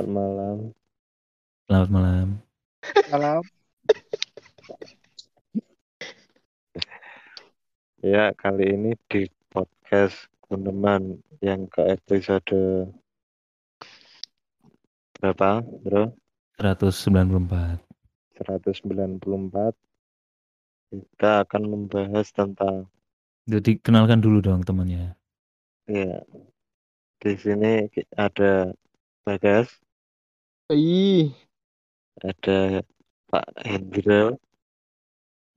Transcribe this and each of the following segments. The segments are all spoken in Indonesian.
Selamat malam. Selamat malam. Malam. Ya, kali ini di podcast Guneman yang ke episode berapa, Bro? 194. 194. Kita akan membahas tentang Jadi kenalkan dulu dong temannya. ya. Di sini ada Bagas, Ih, ada Pak Hendro,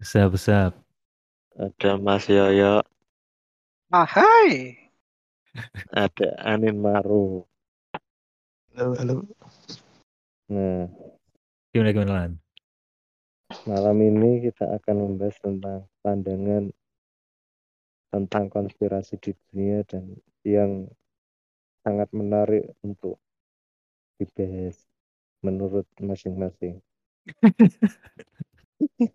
Besar-besar. ada Mas Yoyo, ah, hai. ada Anin Maru. Halo, halo. Nah, Gimana gimana Lan? Malam ini kita akan membahas tentang pandangan tentang konspirasi di dunia dan yang sangat menarik untuk dibahas menurut masing-masing.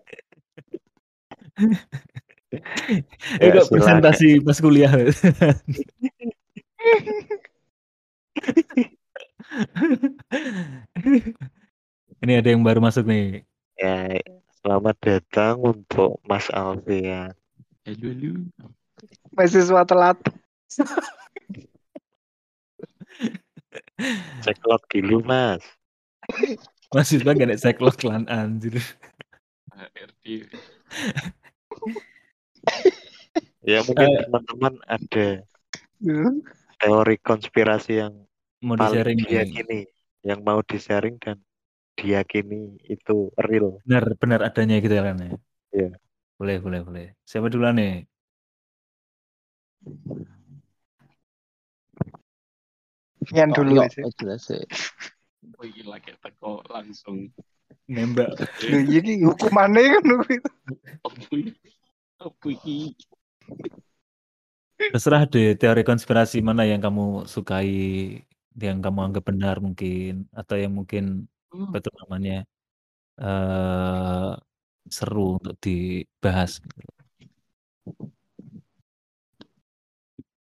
Eh Ya, presentasi pas kuliah. Ini ada yang baru masuk nih. Ya, selamat datang untuk Mas Alfian. Halo, halo. Mahasiswa telat. Cek log dulu, Mas. Masih gak nek cyclok lan anjir. HRD. Ya, mungkin Eh. teman-teman ada Hmm. teori konspirasi yang Mau paling diyakini, yang mau di-sharing dan diyakini itu real. Benar, benar adanya gitu ya kan ya. Iya. Boleh, boleh, boleh. Siapa duluan nih? Yang dulu jelas sih. Gila kayak teko langsung. Nembak. Lho, ini hukumannya kan kuwi. Apa ini? Apa ini? Terserah deh teori konspirasi mana yang kamu sukai, yang kamu anggap benar mungkin, atau yang mungkin Hmm, apa itu namanya eh seru untuk dibahas.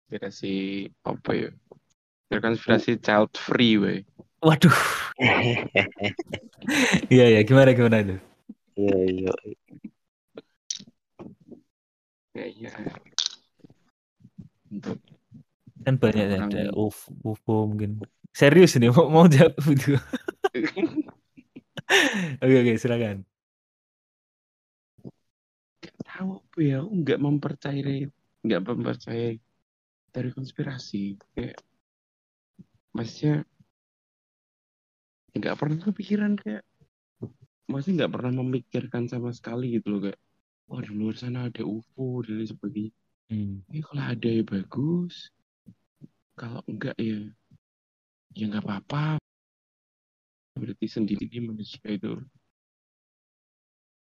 Konspirasi apa ya? Konspirasi child free, weh. Waduh, iya ya gimana gimana itu? Iya, iya. Kayaknya untuk Kan banyak ya, ada UFO, UFO mungkin. Serius ini mau mau jawab itu? Oke oke silakan. tahu apa ya, aku nggak mempercayai, nggak mempercayai dari konspirasi. Kayak maksudnya nggak pernah kepikiran kayak masih nggak pernah memikirkan sama sekali gitu loh kayak wah di luar sana ada UFO dan lain sebagainya. Hmm. Ya kalau ada ya bagus. Kalau enggak ya ya nggak apa-apa. Berarti sendiri manusia itu.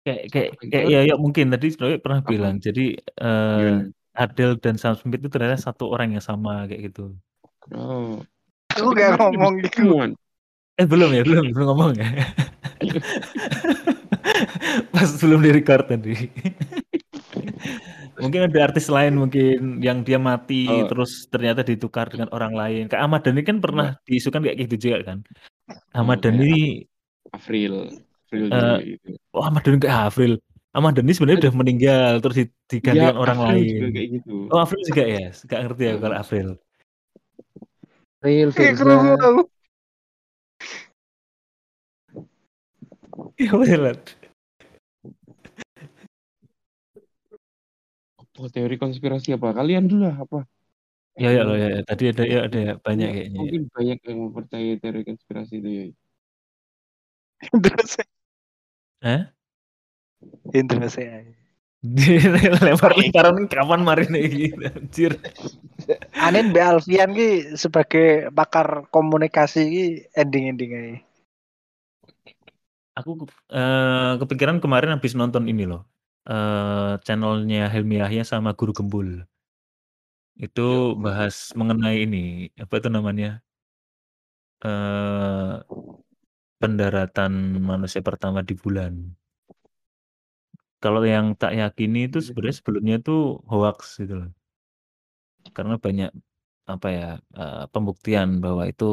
Kayak kayak kayak ya, ya mungkin tadi sebenarnya pernah Apa? bilang. Jadi eh Gimana? Adele dan Sam Smith itu ternyata satu orang yang sama kayak gitu. Oh. Aku gak ngomong gitu. Eh belum ya, belum belum ngomong ya. Pas belum di record tadi. mungkin ada artis lain mungkin yang dia mati Oh. terus ternyata ditukar dengan orang lain. Kayak Ahmad Dhani kan pernah diisukan kayak gitu juga kan. Ahmad Oh, Dhani, April. April Eh, juga gitu. oh Ahmad Dhani kayak Afril. Ahmad Dhani sebenarnya udah meninggal terus di- digantikan Ya, orang April lain. juga kayak gitu. Oh Afril juga ya, gak ngerti ya kalau Afril. Real Kayak beneran. Apa teori konspirasi apa? Kalian dulu lah apa? Ya ya loh ya, ya. tadi ada ya ada ya, banyak kayaknya. Mungkin banyak yang mempercayai teori konspirasi itu ya. Indra saya. Hah? Indra saya. Lempar-lemparan kapan marin iki anjir. Anin Mbak Alfian ki sebagai pakar komunikasi ki ending-ending aja. Aku eh, kepikiran kemarin habis nonton ini loh. eh channelnya Helmi Yahya sama Guru Gembul. Itu Ya. bahas mengenai ini, apa itu namanya? eh pendaratan manusia pertama di bulan. Kalau yang tak yakini itu sebenarnya sebelumnya itu hoax gitu loh. Karena banyak apa ya eh, pembuktian bahwa itu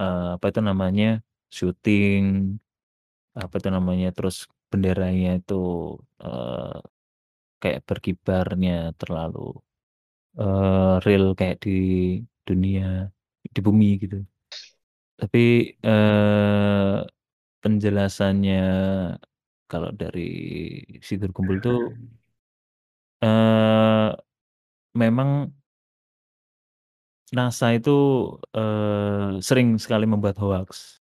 eh, apa itu namanya syuting apa itu namanya terus benderanya itu eh, kayak berkibarnya terlalu eh, real kayak di dunia di bumi gitu. Tapi eh, penjelasannya kalau dari Sidur Kumpul tuh eh, memang NASA itu eh, sering sekali membuat hoax.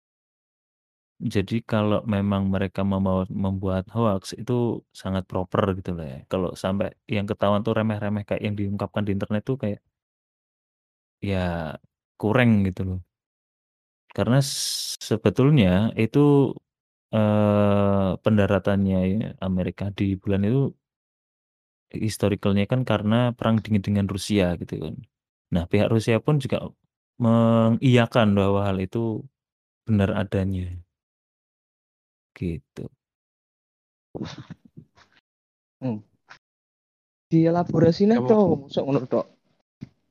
Jadi kalau memang mereka membawa membuat hoax itu sangat proper gitu loh ya. Kalau sampai yang ketahuan tuh remeh-remeh kayak yang diungkapkan di internet tuh kayak ya kurang gitu loh. Karena sebetulnya itu eh, pendaratannya ya, Amerika di bulan itu historicalnya kan karena perang dingin dengan Rusia gitu kan. Nah pihak Rusia pun juga mengiyakan bahwa hal itu benar adanya gitu. Dielaborasi nih Kamu- toh, sok ngono tok.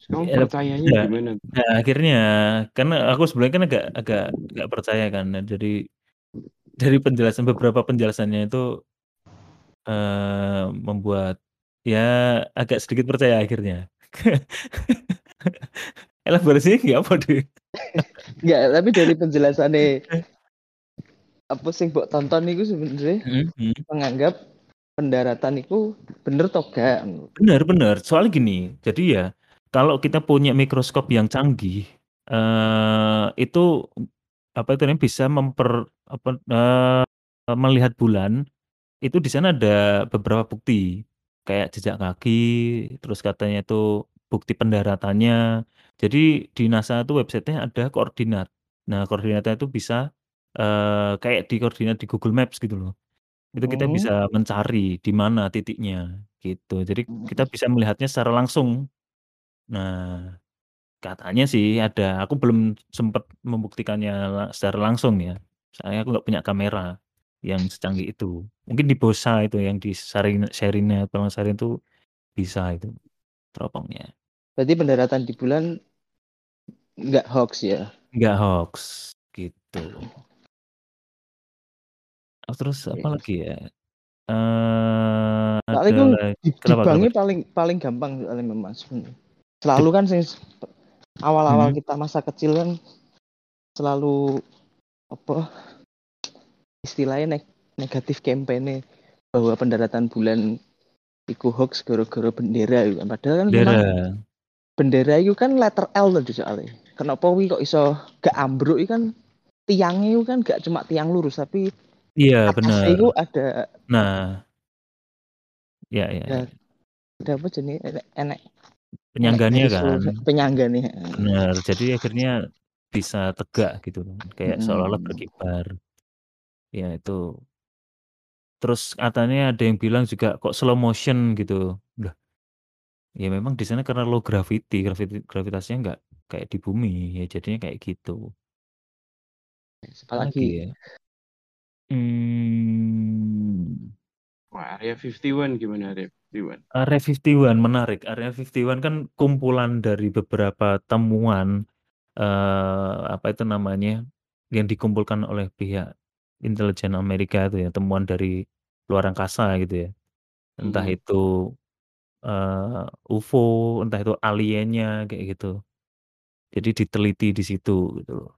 Kamu Ya, percayanya ya. gimana? Nah, akhirnya karena aku sebenarnya kan agak agak agak percaya kan. Nah, Jadi dari penjelasan beberapa penjelasannya itu eh, membuat ya agak sedikit percaya akhirnya. Elaborasinya nggak apa deh. Enggak, tapi dari penjelasannya apa sing mbok tonton niku sebenarnya Hmm, hmm. menganggap pendaratan itu bener toh gak? Benar, benar. Soalnya gini, jadi ya kalau kita punya mikroskop yang canggih, eh itu apa itu namanya bisa memper apa eh, melihat bulan itu di sana ada beberapa bukti kayak jejak kaki, terus katanya itu bukti pendaratannya. Jadi di NASA itu websitenya ada koordinat. Nah koordinatnya itu bisa eh, kayak di koordinat di Google Maps gitu loh. Itu kita Hmm. bisa mencari di mana titiknya gitu. Jadi kita bisa melihatnya secara langsung. Nah, katanya sih ada. Aku belum sempat membuktikannya la- secara langsung ya. Saya aku nggak punya kamera yang secanggih itu. Mungkin di Bosa itu yang di Sarin Sherina Sarin itu bisa itu teropongnya. Berarti pendaratan di bulan nggak hoax ya? Nggak hoax gitu. Oh, terus apa Oke. lagi ya? Eh Soalnya ada itu lagi. di, Kenapa, dibangnya kenapa? paling paling gampang soalnya memang. Selalu kan sing awal-awal Hmm. kita masa kecil kan selalu apa istilahnya neg- negatif campaign bahwa pendaratan bulan iku hoax gara-gara bendera gitu kan. Padahal kan Bendera. bendera itu kan letter L tadi soalnya. Kenapa wi kok iso gak ambruk itu kan tiangnya itu kan gak cuma tiang lurus tapi Iya, benar. itu ada Nah, ya, ya, Ya, ya. ada apa jenis enek enek Penyangganya kan. lurus- penyangga nih. Benar. Jadi akhirnya bisa tegak gitu. Kayak seolah-olah Mm. berkibar. Ya itu. Terus katanya ada yang bilang juga kok slow motion gitu. Udah. Ya memang di sana karena low gravity, gravity gravitasinya nggak kayak di bumi. Ya jadinya kayak gitu. Apa lagi Apalagi ya? Hmm. Wah, Area 51 gimana Area 51? Area 51 menarik. Area 51 kan kumpulan dari beberapa temuan eh apa itu namanya yang dikumpulkan oleh pihak intelijen Amerika itu ya, temuan dari luar angkasa gitu ya. Entah Hmm. itu eh, UFO, entah itu aliennya kayak gitu. Jadi diteliti di situ gitu loh.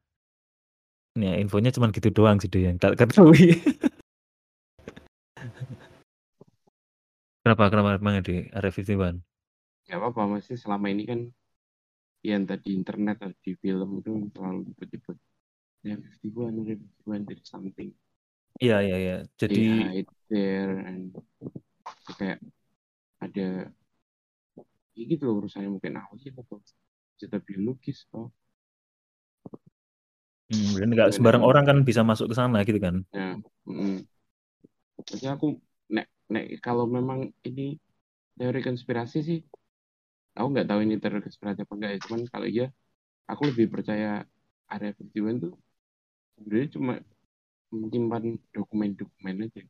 Ya, infonya cuma gitu doang sih yang tak ketahui. Kenapa kenapa emang di Area 51? Gak apa-apa, masih selama ini kan ya entah di internet atau di film itu selalu disebut-sebut Area 51, Area 51, there is something. Iya iya iya. Jadi Yeah, it's there and ya kayak ada ya gitu loh urusannya mungkin apa sih atau cerita biologis atau hmm, dan nggak sembarang orang kan bisa masuk ke sana gitu kan. ya mm. Maksudnya aku nek nek kalau memang ini teori konspirasi sih aku nggak tahu ini teori konspirasi apa enggak ya cuman kalau iya aku lebih percaya area 51 tuh sebenarnya cuma menyimpan dokumen-dokumen aja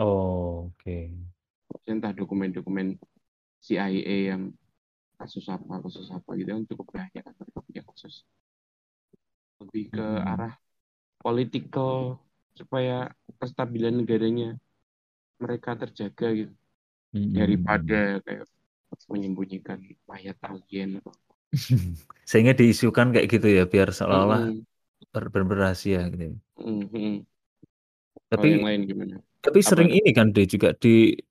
Oh, oke. Maksudnya entah dokumen-dokumen CIA yang kasus apa kasus apa gitu kan cukup banyak kan punya kasus lebih ke Mm-mm. arah political supaya kestabilan negaranya mereka terjaga gitu Mm-mm. daripada kayak menyembunyikan mayat alien Sehingga diisukan kayak gitu ya, biar seolah-olah Mm-mm, ber- berrahasia gitu. mm-mm. Kalau Tapi yang lain gimana? tapi Apa sering tuh? ini kan deh juga di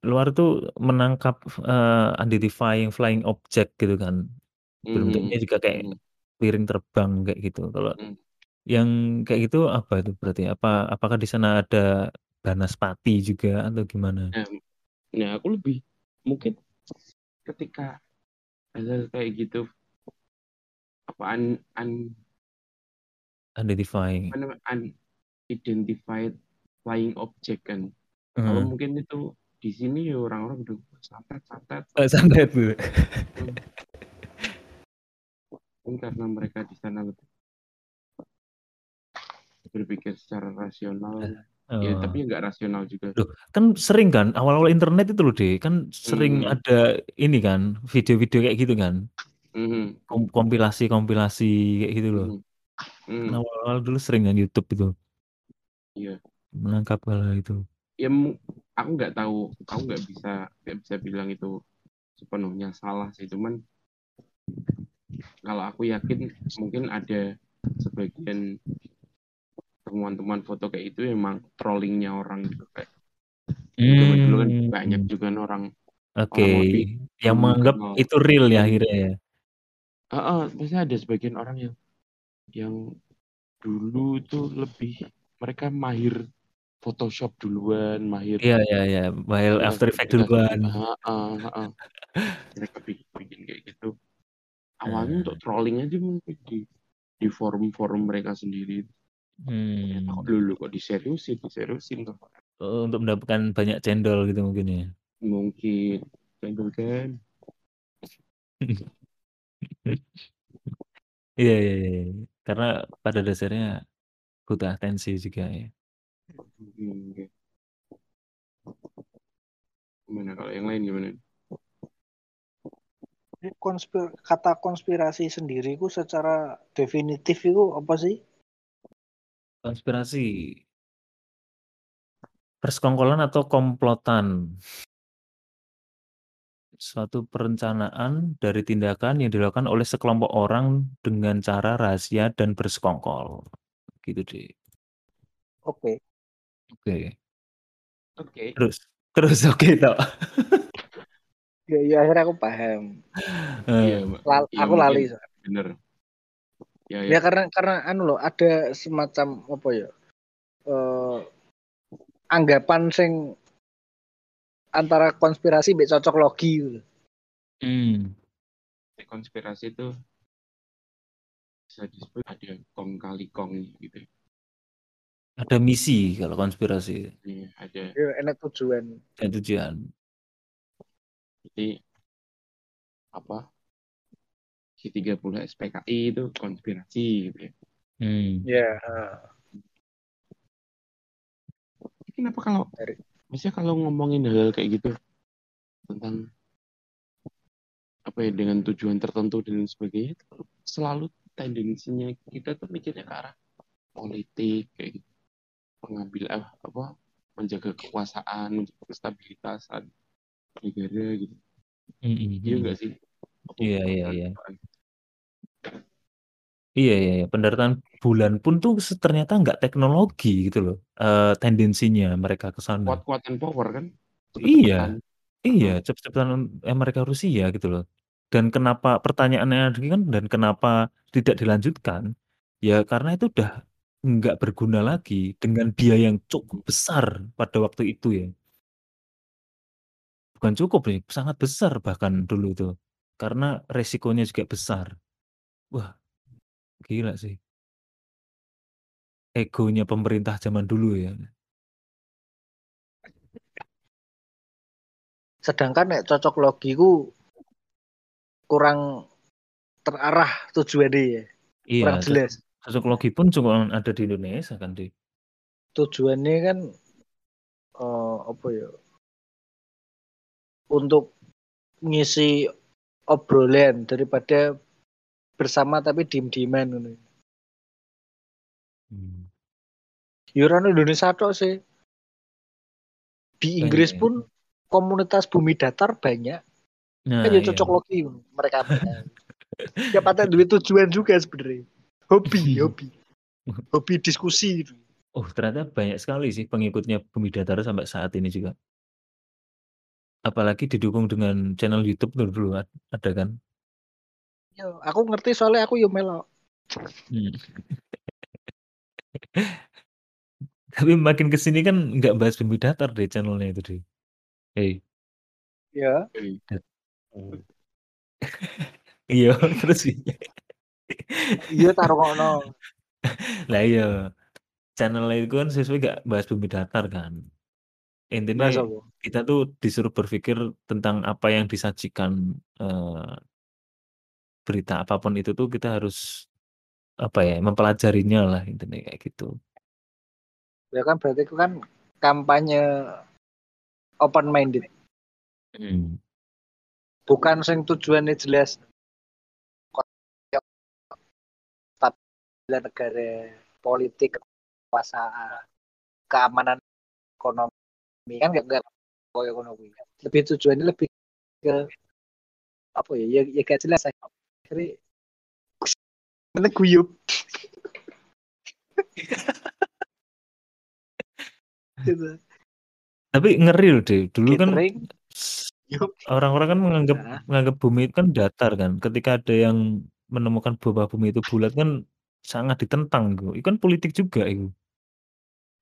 luar tuh menangkap eh, identifying flying object gitu kan. Bentuknya Mhm, juga kayak mhm, piring terbang kayak gitu. Kalau mhm. yang kayak gitu apa itu berarti? Apa apakah di sana ada banaspati juga atau gimana? Nah, nah, aku lebih mungkin ketika hal kayak gitu apaan un, Identifying. apa namanya unidentified flying object kan. Kalau Heeh. mungkin itu di sini ya orang-orang udah santet santet. Eh, santet tuh. Mungkin karena mereka di sana lebih berpikir secara rasional. Ya, Oh. tapi nggak rasional juga. Loh, kan sering kan awal-awal internet itu loh deh, kan sering Mhm, ada ini kan video-video kayak gitu kan, kom- kompilasi-kompilasi kayak gitu loh. mhm, mhm. Kan awal-awal dulu sering kan YouTube itu Iya. menangkap hal itu. Ya, aku nggak tahu, aku nggak bisa nggak bisa bilang itu sepenuhnya salah sih, cuman kalau aku yakin mungkin ada sebagian temuan-temuan foto kayak itu emang trollingnya orang gitu kayak zaman dulu kan Hmm. banyak juga kan orang Oke, orang lebih yang menganggap kenal itu real ya akhirnya ya. ah ah, maksudnya ada sebagian orang yang yang dulu itu lebih mereka mahir Photoshop duluan, mahir Iya iya iya, while After Effects duluan. mereka bikin, bikin kayak gitu. Awalnya untuk Eh, trolling aja mungkin di di forum-forum mereka sendiri. Hmm. dulu kok diseriusin, diseriusin tuh. Oh, Untuk mendapatkan banyak cendol gitu mungkin ya. Mungkin cendol kan. Iya iya iya. iya. Karena pada dasarnya butuh atensi juga ya. Hmm, oke. Gimana kalau yang lain gimana? Konspir kata konspirasi sendiri ku secara definitif itu apa sih? Konspirasi, persekongkolan atau komplotan. Suatu perencanaan dari tindakan yang dilakukan oleh sekelompok orang dengan cara rahasia dan bersekongkol. Gitu deh. Oke. Oke. Oke. Terus terus oke toh. Ya, ya akhirnya aku paham. Iya, Eh. Lal- Iya aku mungkin lali. bener. Ya Ya ya. karena karena anu loh ada semacam apa ya? eh anggapan sing antara konspirasi mbek cocok logi gitu. hmm. Konspirasi itu bisa disebut ada kong kali kong gitu. Ada misi kalau konspirasi Iya, ada. Ya enak tujuan. dan tujuan. Jadi apa? G30 SPKI itu konspirasi gitu ya. Hmm. Ya. Tapi Kenapa kalau maksudnya kalau ngomongin hal kayak gitu tentang apa ya dengan tujuan tertentu dan sebagainya itu selalu tendensinya kita tuh mikirnya ke arah politik kayak gitu pengambil eh, apa menjaga kekuasaan menjaga kestabilitasan negara gitu Hmm, hmm, iya hmm. sih Aku Iya iya iya. Iya iya iya. Pendaratan bulan pun tuh se- ternyata nggak teknologi gitu loh. Eh tendensinya mereka ke sana. kuat-kuatan power kan Iya. cepet-cepetan Iya, Heeh. cepet-cepetan eh, mereka Rusia gitu loh. Dan kenapa pertanyaannya lagi kan dan kenapa tidak dilanjutkan? Ya karena itu udah nggak berguna lagi dengan biaya yang cukup besar pada waktu itu ya. Bukan cukup nih, sangat besar bahkan dulu itu. Karena resikonya juga besar. Wah, gila sih. Egonya pemerintah zaman dulu ya. Sedangkan nek cocok logi ku kurang terarah tujuannya ya. Kurang Iya, jelas. cocok logi pun cuma ada di Indonesia kan, di. Tujuannya kan eh, apa ya? Untuk ngisi obrolan daripada bersama tapi diem-dieman ngono. Hmm. Yuran Indonesia tok sih. Di Inggris ya. pun komunitas bumi datar banyak. Nah, kan ya iya. cocok logi mereka mereka. ya patah duit tujuan juga sebenarnya. Hobi, hobi. Hobi diskusi gitu. Oh, ternyata banyak sekali sih pengikutnya Bumi Datar sampai saat ini juga. Apalagi didukung dengan channel YouTube dulu, dulu ad- ada kan. Yo, aku ngerti soalnya aku yo melo. Hmm. Tapi makin ke sini kan nggak bahas Bumi Datar deh channelnya itu deh. Hey, Ya, Hmm. iya terus sih. iya taruh kono. Lah iya. Channelnya itu kan sesuai gak bahas Bumi Datar kan. Intinya apa? kita tuh disuruh berpikir tentang apa yang disajikan eh, berita apa pun itu tuh kita harus apa ya mempelajarinya lah intinya kayak gitu. Ya kan berarti itu kan kampanye open minded. Hmm. Bukan sing tujuannya jelas negara, politik, kekuasaan, keamanan ekonomi kan nggak nggak koyo ngono kuwi. Lebih tujuannya lebih ke apa ya? Ya, ya gak jelas. Akhirnya mana guyup. gitu. Tapi ngeri loh deh. Dulu kan orang-orang kan menganggap Nah, menganggap bumi itu kan datar kan. Ketika ada yang menemukan bahwa bumi itu bulat kan sangat ditentang gitu. Itu kan politik juga itu.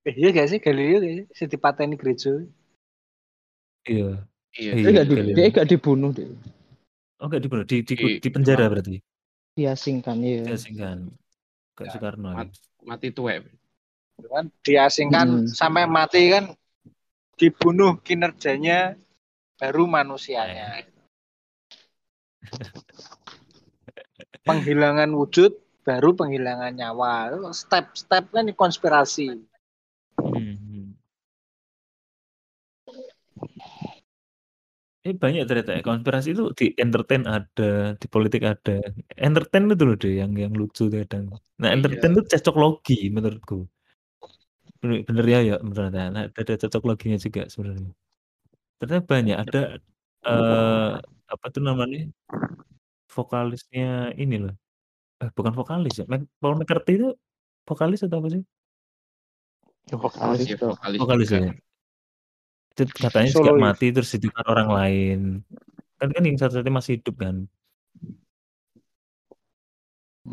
Eh, iya gak sih Galileo gak sih? Si dipateni gereja. Iya. Iya. Iya, Dia gak, di, dia gak dibunuh deh. Oh enggak dibunuh, di, di, Di- di penjara berarti. Diasingkan ya. Diasingkan. Kayak Ya, Soekarno. mat- mati tuwek. Kan diasingkan Hmm. sampai mati kan dibunuh kinerjanya baru manusianya penghilangan wujud baru penghilangan nyawa step-step kan ini konspirasi Hmm, hmm. Eh banyak ternyata ya, konspirasi itu di entertain ada, di politik ada. Entertain itu loh deh yang yang lucu kadang. Nah, Iya. entertain itu cocok logi menurutku. Bener, bener ya ya bener nah, nah, ada cocok loginya juga sebenarnya. Ternyata banyak ada eh apa tuh namanya? Vokalisnya ini loh. Eh bukan vokalis ya. Mac- Paul McCartney itu vokalis atau apa sih? Vokalis Iya, tuh. vokalis Vokalis juga. ya. Itu katanya juga mati terus ditukar orang lain. Kan kan yang satu-satunya masih hidup kan.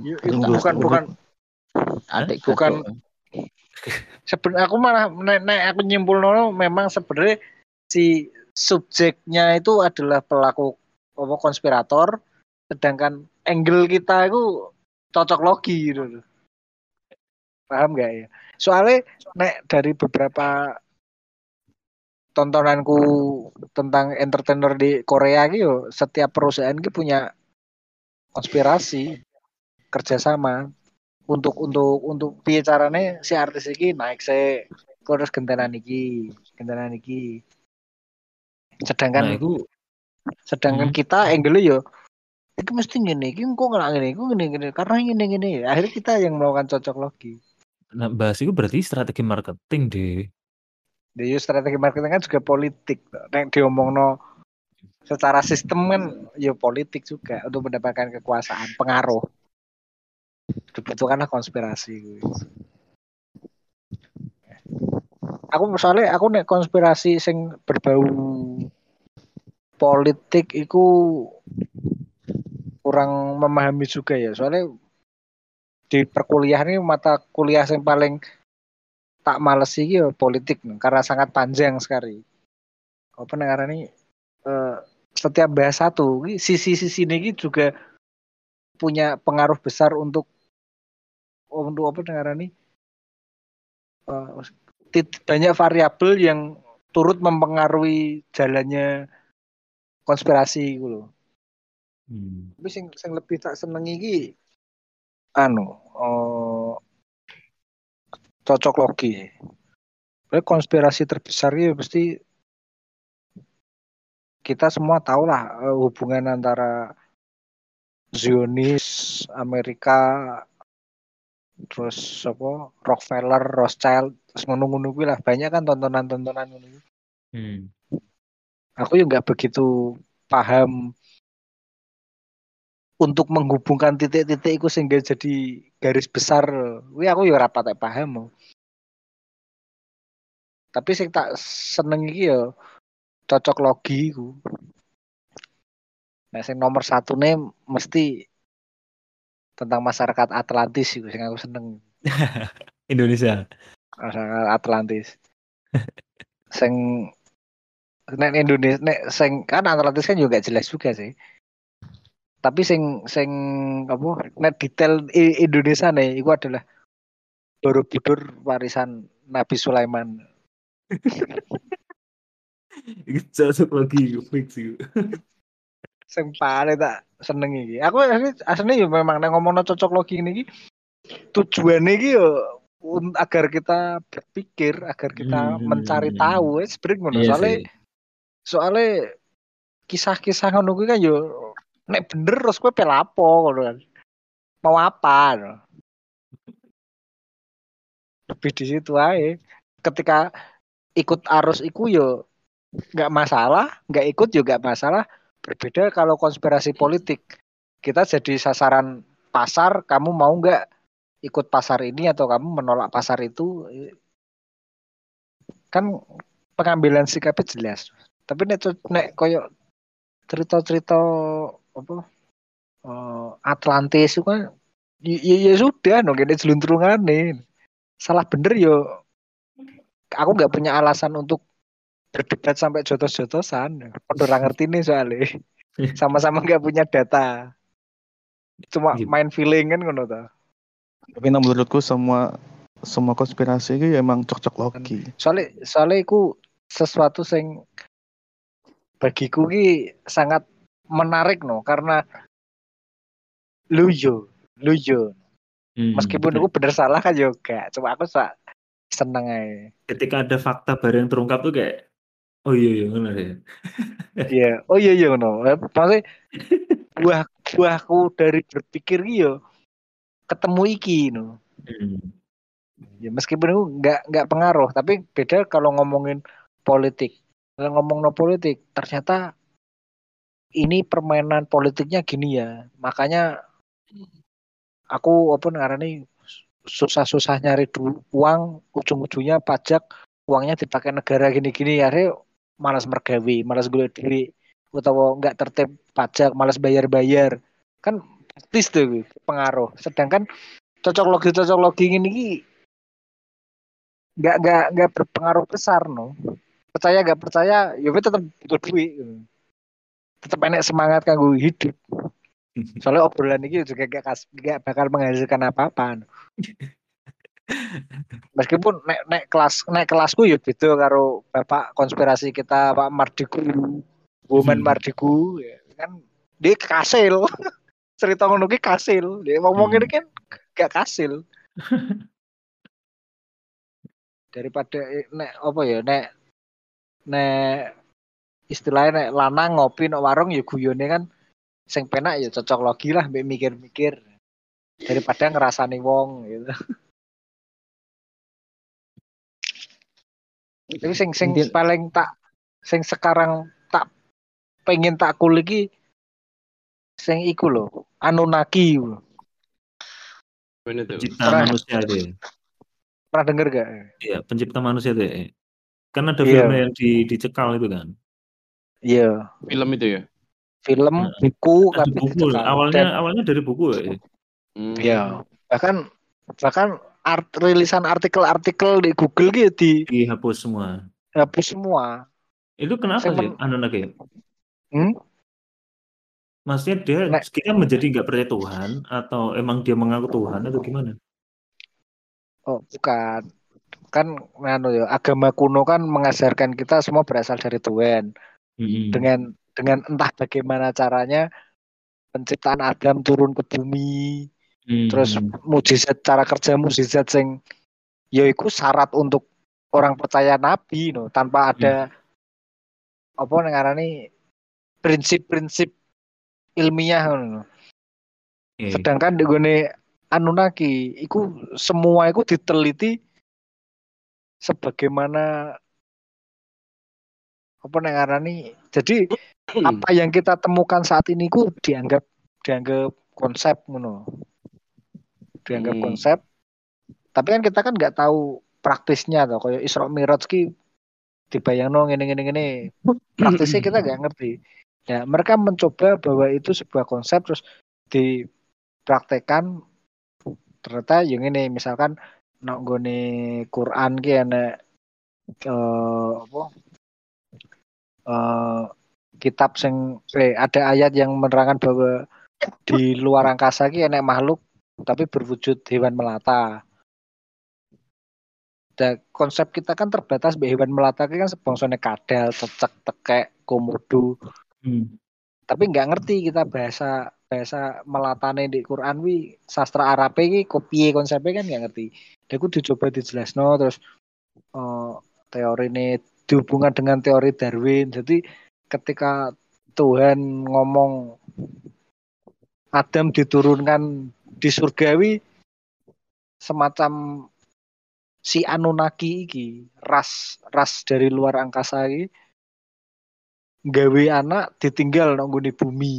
Ya, itu bukan ada. bukan Adik Bukan. sebenarnya aku malah nek, nek aku nyimpul memang sebenarnya si subjeknya itu adalah pelaku apa konspirator sedangkan angle kita itu cocok logi gitu paham nggak ya soalnya nek dari beberapa tontonanku tentang entertainer di Korea gitu setiap perusahaan gitu punya konspirasi kerjasama untuk untuk untuk piye carane si artis iki naik se terus gentenan iki gentenan iki Nah, sedangkan itu sedangkan Hmm. kita angle yo iki mesti ngene iki kok nggak ngene iki ngene ngene karena ngene ngene akhirnya kita yang melakukan cocok logi nah, bahas itu berarti strategi marketing deh. Jadi strategi marketing kan juga politik. Nek diomongno secara sistem kan ya politik juga untuk mendapatkan kekuasaan, pengaruh. Itu kan konspirasi. Aku misalnya aku nek konspirasi sing berbau politik iku kurang memahami juga ya. Soalnya di perkuliahan ini mata kuliah yang paling tak males sih ya politik karena sangat panjang sekali. Apa negara ini eh, setiap bahas satu sisi-sisi ini juga punya pengaruh besar untuk untuk apa negara ini eh, banyak variabel yang turut mempengaruhi jalannya konspirasi gitu loh. Hmm. Tapi sing sing lebih tak senengi iki anu eh, cocok logi. Tapi konspirasi terbesar ya pasti kita semua tahu lah eh, hubungan antara Zionis Amerika terus apa Rockefeller, Rothschild, terus ngono-ngono kuwi lah banyak kan tontonan-tontonan kuwi. Hmm. Aku juga nggak begitu paham untuk menghubungkan titik-titik itu sehingga jadi garis besar. Wih aku ya rapat paham. Tapi sing tak seneng iki ya cocok logi iku. Nah, sing nomor satu nih mesti tentang masyarakat Atlantis itu sing aku seneng Indonesia. masyarakat Atlantis. sing nek Indonesia nek sing kan Atlantis kan juga jelas juga sih. Tapi sing sing apa nek detail Indonesia nih itu adalah Borobudur warisan Nabi Sulaiman. Cocok lagi fix. Sing paling tak seneng iki. Aku asli aslinya ya memang nek ngomongno cocok logi ini iki tujuannya iki yo agar kita berpikir, agar kita Hmm. mencari tahu, eh, sebenarnya ngono. Iya Soalnya soalnya kisah-kisah ngono kuwi kan yo nek bener terus kowe pelapo ngono kan. Mau apa? no. Lebih di situ aja. Ketika ikut arus iku yo nggak masalah, nggak ikut juga masalah. Berbeda kalau konspirasi politik. Kita jadi sasaran pasar, kamu mau nggak ikut pasar ini atau kamu menolak pasar itu? Kan pengambilan sikapnya jelas. Tapi nek nek koyo cerita-cerita apa eh, Atlantis itu kan ya, ya, ya sudah no gini jelunturungan nih salah bener yo aku nggak punya alasan untuk berdebat sampai jotos-jotosan. Ora ngerti nih soalnya. Sama-sama nggak punya data. Cuma Iya. main feeling kan ngono ta. Tapi nah, menurutku semua semua konspirasi itu ya emang cocok logi. soalnya soalnya itu sesuatu sing bagiku ki sangat menarik no karena lu yo lu yo Hmm, meskipun betul. aku bener salah kan juga cuma aku sak seneng aja ketika ada fakta baru yang terungkap tuh kayak oh iya iya benar ya. iya oh iya iya no maksudnya buah buahku dari berpikir ki yo ketemu iki no Hmm. ya meskipun itu nggak nggak pengaruh tapi beda kalau ngomongin politik kalau ngomong no politik ternyata ini permainan politiknya gini ya. Makanya aku apa ngarani susah-susah nyari uang ujung-ujungnya pajak uangnya dipakai negara gini-gini ya malas mergawe malas gue diri atau nggak tertib pajak malas bayar-bayar. Kan praktis tuh pengaruh. Sedangkan cocok logi cocok logi ini nggak nggak nggak berpengaruh besar no. Percaya nggak percaya ya tetap butuh duit gitu. Tetap enak semangat kanggo hidup soalnya obrolan ini juga gak, kas, gak bakal menghasilkan apa-apa no. meskipun nek nek kelas nek kelasku ya beda karo bapak konspirasi kita Pak Mardiku Woman Hmm. Mardiku ya, kan dia kasil cerita ngono ki kasil dia ngomong Hmm. ini kan gak kasil daripada eh, nek apa ya nek nek istilahnya nek lanang ngopi nek warung ya guyone kan sing penak ya cocok logi lah mbek mikir-mikir daripada ngerasani wong gitu. Tapi sing sing paling tak sing sekarang tak pengen tak kulik iki sing iku lho, Anunnaki. lho. Pencipta Pernah- manusia deh Pernah denger gak? iya pencipta manusia deh kan ada Iya. filmnya yang di, dicekal itu kan Iya, Film itu ya? film, Nah, buku, ada kabeh buku dicekal. awalnya Dan- awalnya dari buku ya Hmm. Iya. Bahkan bahkan art, rilisan artikel-artikel di Google gitu dihapus semua dihapus semua. itu kenapa Saya sih men- Anunnaki Hmm? maksudnya dia Nek- kita menjadi nggak percaya Tuhan atau emang dia mengaku Tuhan atau gimana Oh, bukan. Kan anu ya, agama kuno kan mengajarkan kita semua berasal dari Tuhan. Dengan dengan entah bagaimana caranya penciptaan Adam turun ke bumi, terus mujizat cara kerja mujizat sing yaiku syarat untuk orang percaya nabi no tanpa ada apa ngarani prinsip-prinsip ilmiah. Iya. Sedangkan di Anunnaki iku semua iku diteliti sebagaimana apa nek ngarani? Jadi apa yang kita temukan saat ini ku dianggap dianggap konsep ngono. Dianggap Hmm. konsep. Tapi kan kita kan nggak tahu praktisnya tuh kayak Isra Mi'raj ki dibayangno ngene ngene ngene. Praktisnya kita nggak ngerti. Ya mereka mencoba bahwa itu sebuah konsep terus dipraktekkan. Ternyata yang ini misalkan nak nggone Quran ki enek eh, apa eh, kitab sing eh, ada ayat yang menerangkan bahwa di luar angkasa ki enek makhluk tapi berwujud hewan melata. Dan konsep kita kan terbatas mbek hewan melata ki kan sebangsane kadal, cecek, tekek, komodo. Hmm. Tapi nggak ngerti kita bahasa bahasa melatane di Quran wi sastra Arab ki kopiye konsepnya kan nggak ngerti. Dia ku dicoba dijelasno terus eh, teori ini dihubungkan dengan teori Darwin. Jadi ketika Tuhan ngomong Adam diturunkan di surgawi semacam si Anunnaki iki ras ras dari luar angkasa iki gawe anak ditinggal nang nggone bumi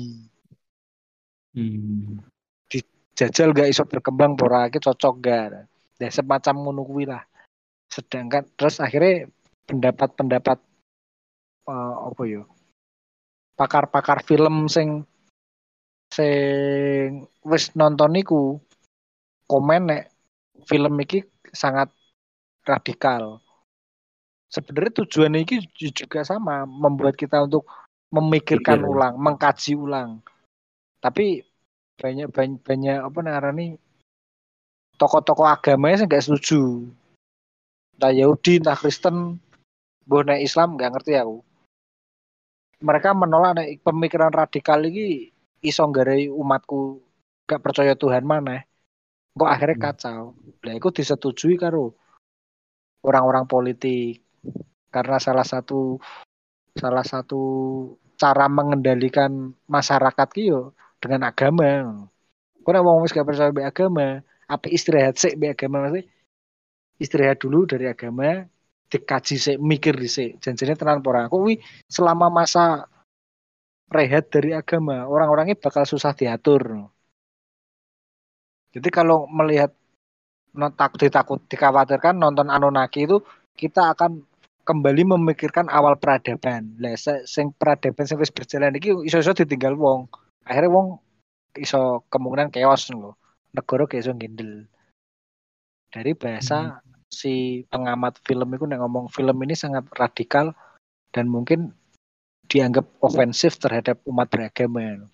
Hmm. jajal gak iso berkembang pora iki cocok gak nah, semacam ngono kuwi lah sedangkan terus akhirnya pendapat-pendapat eh, apa ya pakar-pakar film sing sing wis nonton niku komen nek film iki sangat radikal. Sebenarnya tujuannya ini juga sama membuat kita untuk memikirkan Pikir. ulang mengkaji ulang. Tapi banyak banyak, banyak apa namanya tokoh-tokoh agama yang nggak setuju. Entah Yahudi entah Kristen bonek Islam nggak ngerti aku. Mereka menolak nek pemikiran radikal ini iso nggarai umatku gak percaya Tuhan mana kok akhirnya Hmm. kacau. Lah itu disetujui karo orang-orang politik. Karena salah satu salah satu cara mengendalikan masyarakat ki yo dengan agama. Kau wong wis gak percaya be agama apa istirahat sih be agama istirahat dulu dari agama dikaji sih mikir sih janjinya tenan pora kok wi selama masa rehat dari agama orang-orangnya bakal susah diatur jadi kalau melihat no- tak ditakut dikhawatirkan nonton Anunnaki itu kita akan kembali memikirkan awal peradaban. Lah sing peradaban sing wis berjalan iki iso-iso ditinggal wong. Akhirnya wong iso kemungkinan chaos lho. Negara gak iso ngendel. Dari bahasa si pengamat film itu nek ngomong film ini sangat radikal dan mungkin dianggap ofensif terhadap umat beragama.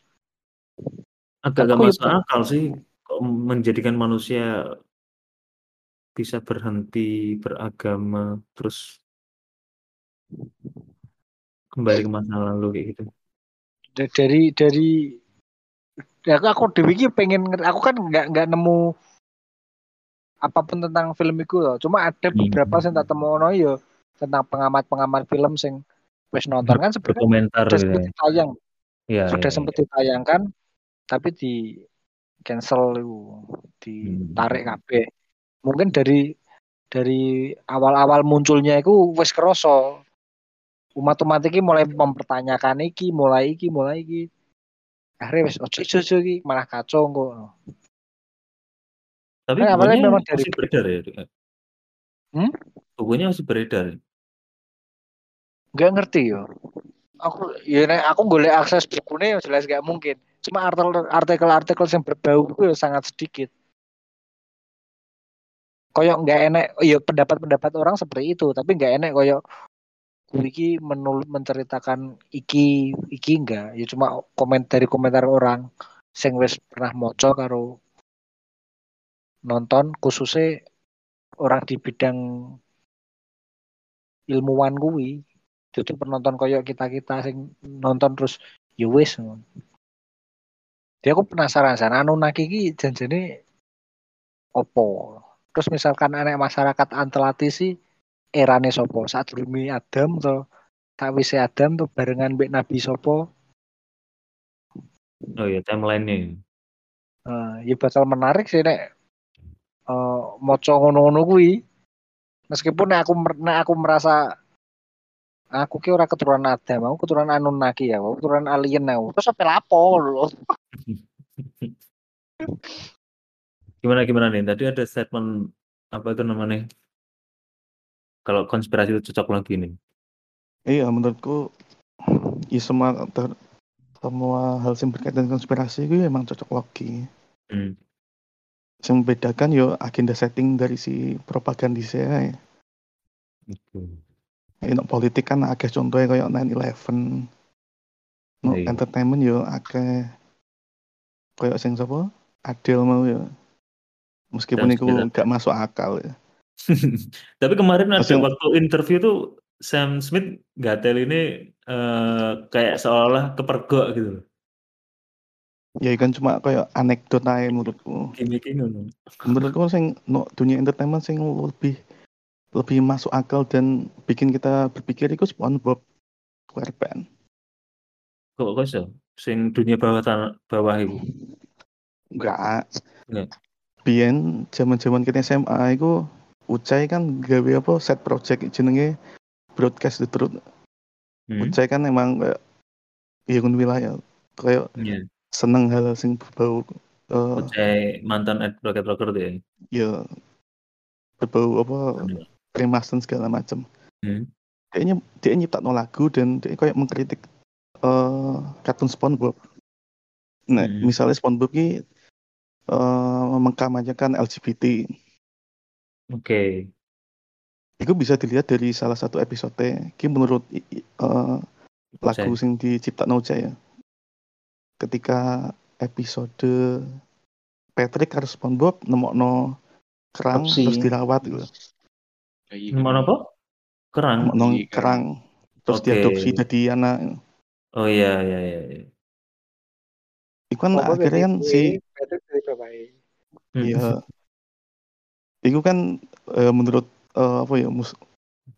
Agak gak masuk akal sih kok menjadikan manusia bisa berhenti beragama terus kembali ke masa lalu kayak gitu. Da- dari dari ya aku aku dewi iki pengen aku kan nggak nggak nemu apa pun tentang film itu loh. Cuma ada Hmm. beberapa yang tak temu ono yo tentang pengamat-pengamat film sing wis nonton kan sebenarnya sudah gitu sempat ya. ditayang, Iya, sudah iya, sempat ditayangkan tapi di cancel itu, ditarik Hmm. kabeh. Mungkin dari dari awal-awal munculnya itu wis kerosok umat-umat iki mulai mempertanyakan iki, mulai iki, mulai iki. Akhirnya wis ojo ojo iki malah kacau kok. Tapi Nah, awalnya bukunya memang dari masih beredar ya? Hmm? Bukunya masih beredar. ya? Gak ngerti yo. Aku ya nek aku golek akses bukunya jelas gak mungkin. Cuma artikel- artikel-artikel yang berbau itu ya sangat sedikit. Koyok nggak enek, ya pendapat-pendapat orang seperti itu, tapi nggak enek koyok gue iki menul menceritakan iki iki enggak ya cuma komen dari komentar orang sing wis pernah moco karo nonton khususnya orang di bidang ilmuwan kuwi jadi penonton koyok kita kita sing nonton terus ya wis dia aku penasaran sana Anunnaki iki janjane opo? Terus misalkan anak masyarakat Antelati sih erane sopo saat durunge Adam to sakwise Adam tuh barengan mbek Nabi sopo Oh iya, timeline-nya. Nah, ya bakal menarik sih nek eh maca ngono-ngono kuwi. Meskipun nek aku nek aku merasa aku ki ora keturunan Adam, aku keturunan Anunnaki ya, aku keturunan alien aku. Terus apa lapo lho. Gimana gimana nih? Tadi ada statement apa itu namanya? Kalau konspirasi itu cocok lagi nih. Iya, menurutku ya semua ter- semua hal yang berkaitan konspirasi itu emang cocok logi. Hmm. Yang membedakan yo agenda setting dari si propagandisnya. Gitu. Ini politik kan agak contohnya kayak 9/11. No Iya. entertainment yo akeh kayak sing sapa? Adele mau ya. Meskipun itu gak masuk akal ya. Tapi kemarin ada Maksudnya- waktu interview tuh Sam Smith gatel ini eh, kayak seolah kepergok gitu loh. Ya kan cuma kayak anekdot aja menurutku. Gimmicknya ngono. Menurutku sing no, dunia entertainment sing lebih lebih masuk akal dan bikin kita berpikir itu SpongeBob SquarePants. Kok kok iso? Sing dunia bawah tanah bawah itu. Enggak. Enggak. Biyen zaman-zaman kita SMA itu Ucai kan gawe apa set project jenenge broadcast the truth. Hmm. Ucai kan emang kayak ya wilayah kayak Iya. Seneng hal sing berbau eh, Ucai mantan ad rocket rocker tuh ya. ya berbau apa remaster segala macam. Hmm. Kayaknya dia nyiptain lagu dan dia kayak mengkritik eh kartun SpongeBob. Nah, Hmm. misalnya SpongeBob ini eh mengkampanyekan LGBT. Oke. Itu bisa dilihat dari salah satu episode. Ki menurut eh, lagu sing diciptakan Ucai ya. Ketika episode Patrick harus SpongeBob nemokno kerang Adopsi. terus dirawat gitu. Gitu. Mana apa? Kerang. Nemokno Iya, kerang terus Oke. diadopsi jadi anak. Oh iya iya iya. iya. Itu kan Apa akhirnya kan si Patrick dari. Hmm. Iya. Itu kan eh, menurut eh, apa ya mus-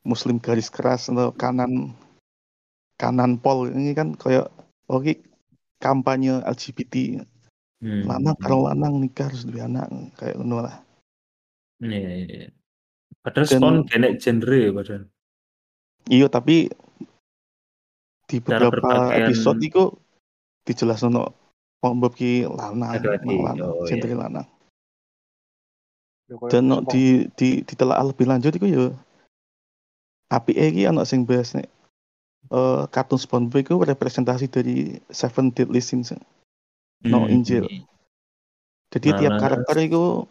Muslim garis keras atau kanan kanan pol ini kan kayak oke kampanye LGBT Hmm. lanang kalau lanang nikah harus duwe anak kayak ngono lah. Iya iya. iya. Padahal Dan- spawn genek genre ya padahal. Iya tapi di beberapa episode itu dijelas ono SpongeBob ki lanang, lanang, Oh, gender iya. lanang. Ya, Dan no, di di ditelaah lebih lanjut itu ya API iki ana sing bahas nek eh kartun SpongeBob itu representasi dari Seven Deadly Sins. No Hmm. Injil. Jadi tiap Malah- karakter itu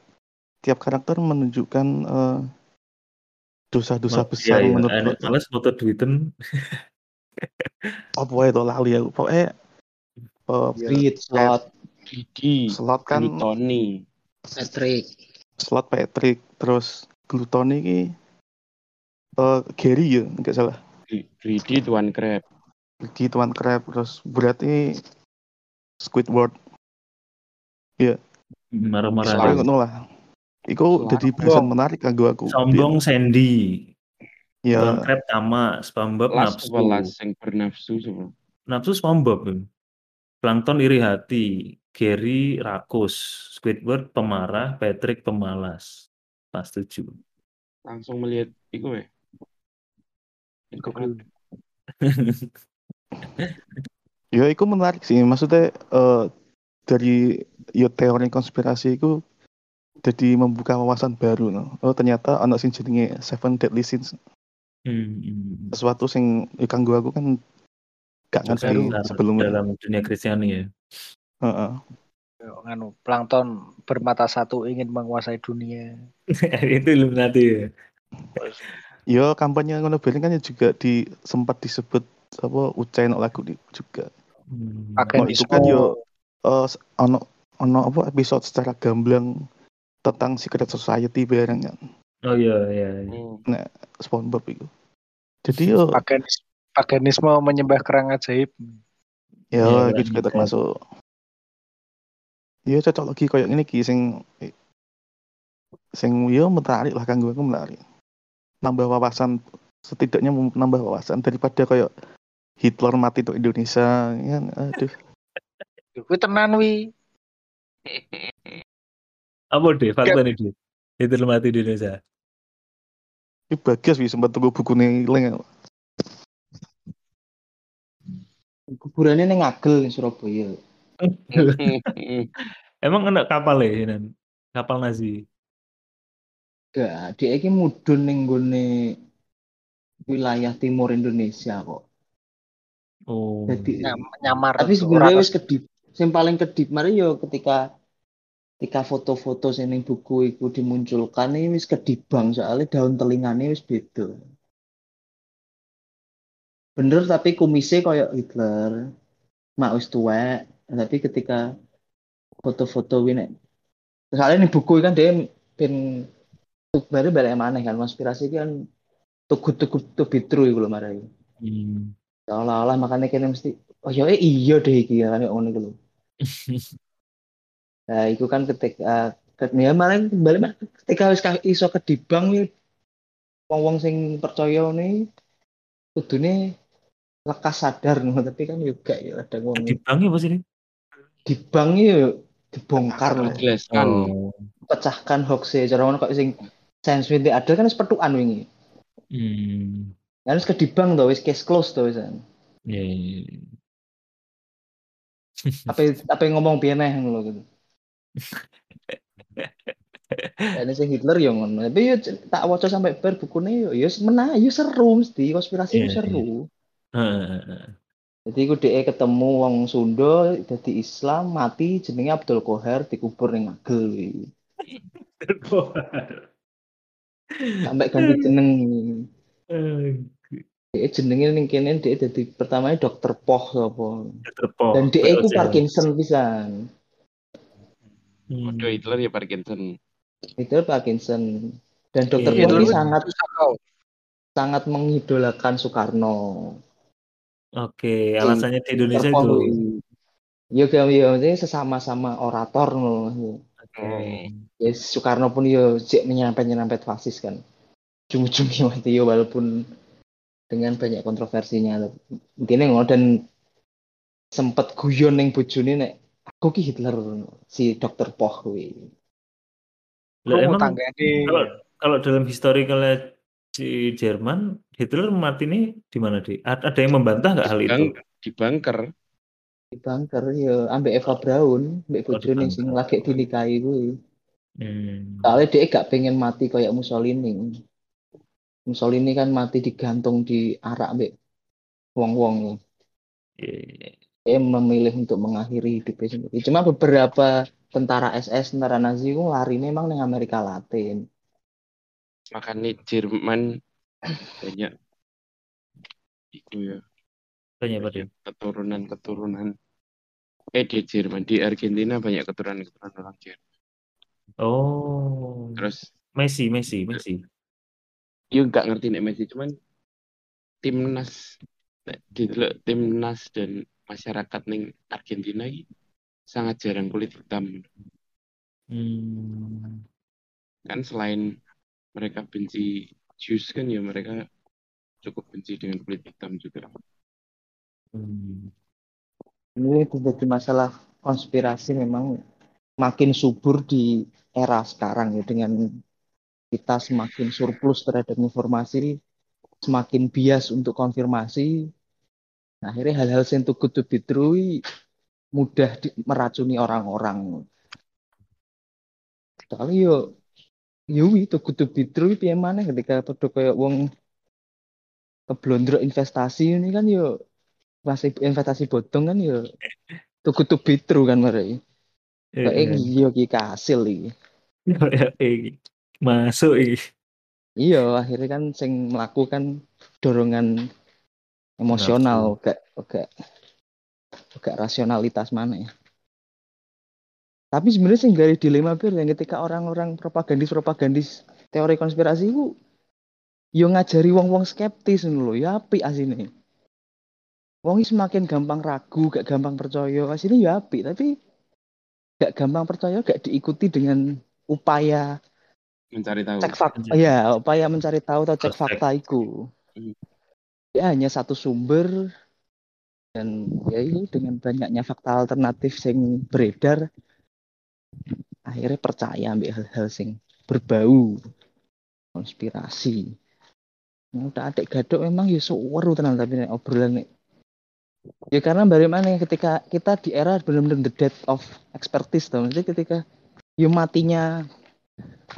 tiap karakter menunjukkan eh, dosa-dosa besar iya, iya. menurut Males foto duiten. apa itu lali aku pokoknya eh, Reed, Slot, Didi, slot kan Tony, Patrick. slot Patrick terus Gluton ini eh Gary ya nggak salah Greedy, Tuan Crab. di Tuan Crab terus berarti Squidward Marah-marah. Soalnya ngono lah Iku jadi bahasan menarik kanggo aku. Sombong Sandy. Ya, Tuan Crab SpongeBob Last nafsu. last yang bernafsu semua. Nafsu SpongeBob. Plankton iri hati, Gary rakus, Squidward pemarah, Patrick pemalas. Pas setuju. Langsung melihat itu ya. Itu ya iku menarik sih. Maksudnya eh, dari ya teori konspirasi itu jadi membuka wawasan baru no. Oh ternyata anak sing jenenge Seven Deadly Sins Hmm, hmm. sesuatu sing ya kanggo aku kan gak ngerti Baru sebelumnya. dalam dunia Kristiani ya. Heeh. Yo, Nganu, plankton bermata satu ingin menguasai dunia. itu Illuminati ya. Ya kampanye ngono kan ya juga di sempat disebut apa ucai no lagu di- juga. Hmm. Oh, itu kan yo eh ono ono apa episode secara gamblang tentang secret society bareng kan Oh iya iya. iya. oh, SpongeBob itu. Jadi yo pagenis paganisme menyembah kerang ajaib. ya Iya, itu juga kan. termasuk ya cocok lagi kayak ini ki sing sing yo menarik lah kanggo aku menarik. Nambah wawasan setidaknya nambah wawasan daripada kayak Hitler mati untuk Indonesia ya aduh Kuwi tenan wi. Apa deh fakta nih deh? Hitler mati di Indonesia. Ini bagus sih sempat tunggu buku nih hilang. Kuburannya nih ngagel nih Surabaya. Emang kena kapal ya ini? Kapal Nazi. Gak, dia ini mudun ning gone wilayah timur Indonesia kok. Oh. Jadi Nyam- nyamar tapi sebenarnya wis kedip. Yang paling kedip mari yo ketika ketika foto-foto sing ning buku iku dimunculkan ini wis kedibang soalnya daun telingane wis beda. Bener tapi kumisnya kayak Hitler. Mak wis tuwek, tapi ketika foto-foto ini soalnya nih buku kan dia ben baru balik mana kan konspirasi kan tugu tugu to be true iku lho marai. Hmm. Seolah-olah makanya kene mesti oh ya eh, iya deh iki ya kan ngono iku lho. Nah, itu kan ketika ket- ya malah balik mana ketika wis iso kedibang nih wong-wong sing percaya nih kudune lekas sadar no. tapi kan juga ya ada wong Dibangnya apa sih ini? dibang ya dibongkar loh. Jelaskan. Oh. pecahkan hoax e cara ngono kok sing sense winti ada kan wis petukan wingi. Hmm. Kan wis kedibang to, wis case close to wis. Ya, ya, ya. Apa apa yang ngomong piye neh ngono gitu. Dan sing Hitler yo ngono. Tapi yo c- tak waca sampai bar bukune yo yo menah yo seru mesti konspirasi Iya, yo seru. Heeh. Jadi ku dhek ketemu wong Sunda dadi Islam mati jenenge Abdul Qohar dikubur ning Ngagel kuwi. Sampai ganti jeneng. Eh, Dhek jenenge ning kene dhek dadi pertamanya dokter Poh sapa. Terpok. Dan dhek iku Parkinson pisan. Hmm. Waduh Hitler ya Parkinson. Itu Parkinson. Dan dokter Iya, Poh Hitler ini itu sangat sangat mengidolakan Soekarno. Oke, alasannya di Indonesia Dokter Poh itu. Yo ya ya maksudnya sesama-sama orator loh. Oke. Ya Soekarno pun yo cek menyerempet-nyerempet fasis kan. Ujung-ujungnya mati yo walaupun dengan banyak kontroversinya. Intinya ngono dan sempet guyon ning bojone nek aku ki Hitler si dokter Poh kuwi. Emang tanggane. kalau kalau dalam historicalnya si Jerman, Hitler mati nih di mana di? Ada yang membantah nggak hal itu? Di bunker. Di bunker yo ambek Eva Braun, ambek di bojone sing lagi dinikahi kuwi. Hmm. Soalnya dia gak pengen mati kayak Mussolini. Mussolini kan mati digantung di arak ambek wong-wong. Iya. Dia memilih untuk mengakhiri hidupnya sendiri. Cuma beberapa tentara SS, tentara Nazi itu lari memang di Amerika Latin. Makanya Jerman banyak itu ya Banyak keturunan-keturunan. Eh di Jerman di Argentina banyak keturunan-keturunan orang Jerman. Oh, terus? Messi, Messi, Messi. yuk nggak ngerti nih Messi cuman timnas. Didelok timnas dan masyarakat ning Argentina ini sangat jarang kulit hitam. Hmm. kan selain mereka benci Jews kan ya mereka cukup benci dengan kulit hitam juga Hmm. Ini terjadi masalah konspirasi memang makin subur di era sekarang ya dengan kita semakin surplus terhadap informasi, semakin bias untuk konfirmasi. Nah, akhirnya hal-hal yang too good to be true mudah di- meracuni orang-orang. Soalnya yo yo itu be true piye maneh ketika padha kayak wong keblondrok investasi ini kan yo masih investasi bodong kan good to be true kan mereka. Eh, Kayak eh. iya ki kasil iki. Ya, Masuk iki. Iya, akhirnya kan sing melakukan dorongan emosional, gak gak gak rasionalitas mana ya. Tapi sebenarnya sing dari dilema bir yang ketika orang-orang propagandis-propagandis teori konspirasi itu yo ngajari wong-wong skeptis lho, ya apik asine. Wong iki semakin gampang ragu, gak gampang percaya, asine ya apik, tapi gak gampang percaya gak diikuti dengan upaya mencari tahu. Cek fakta. Ya upaya mencari tahu atau cek check. fakta itu Hmm. ya hanya satu sumber. Dan ya ini dengan banyaknya fakta alternatif yang beredar akhirnya percaya ambil hal-hal sing berbau konspirasi. Nah, udah adek gadok memang ya seweru tenan tapi obrolan nek ya karena bagaimana ketika kita di era benar-benar the death of expertise tuh maksudnya ketika ya matinya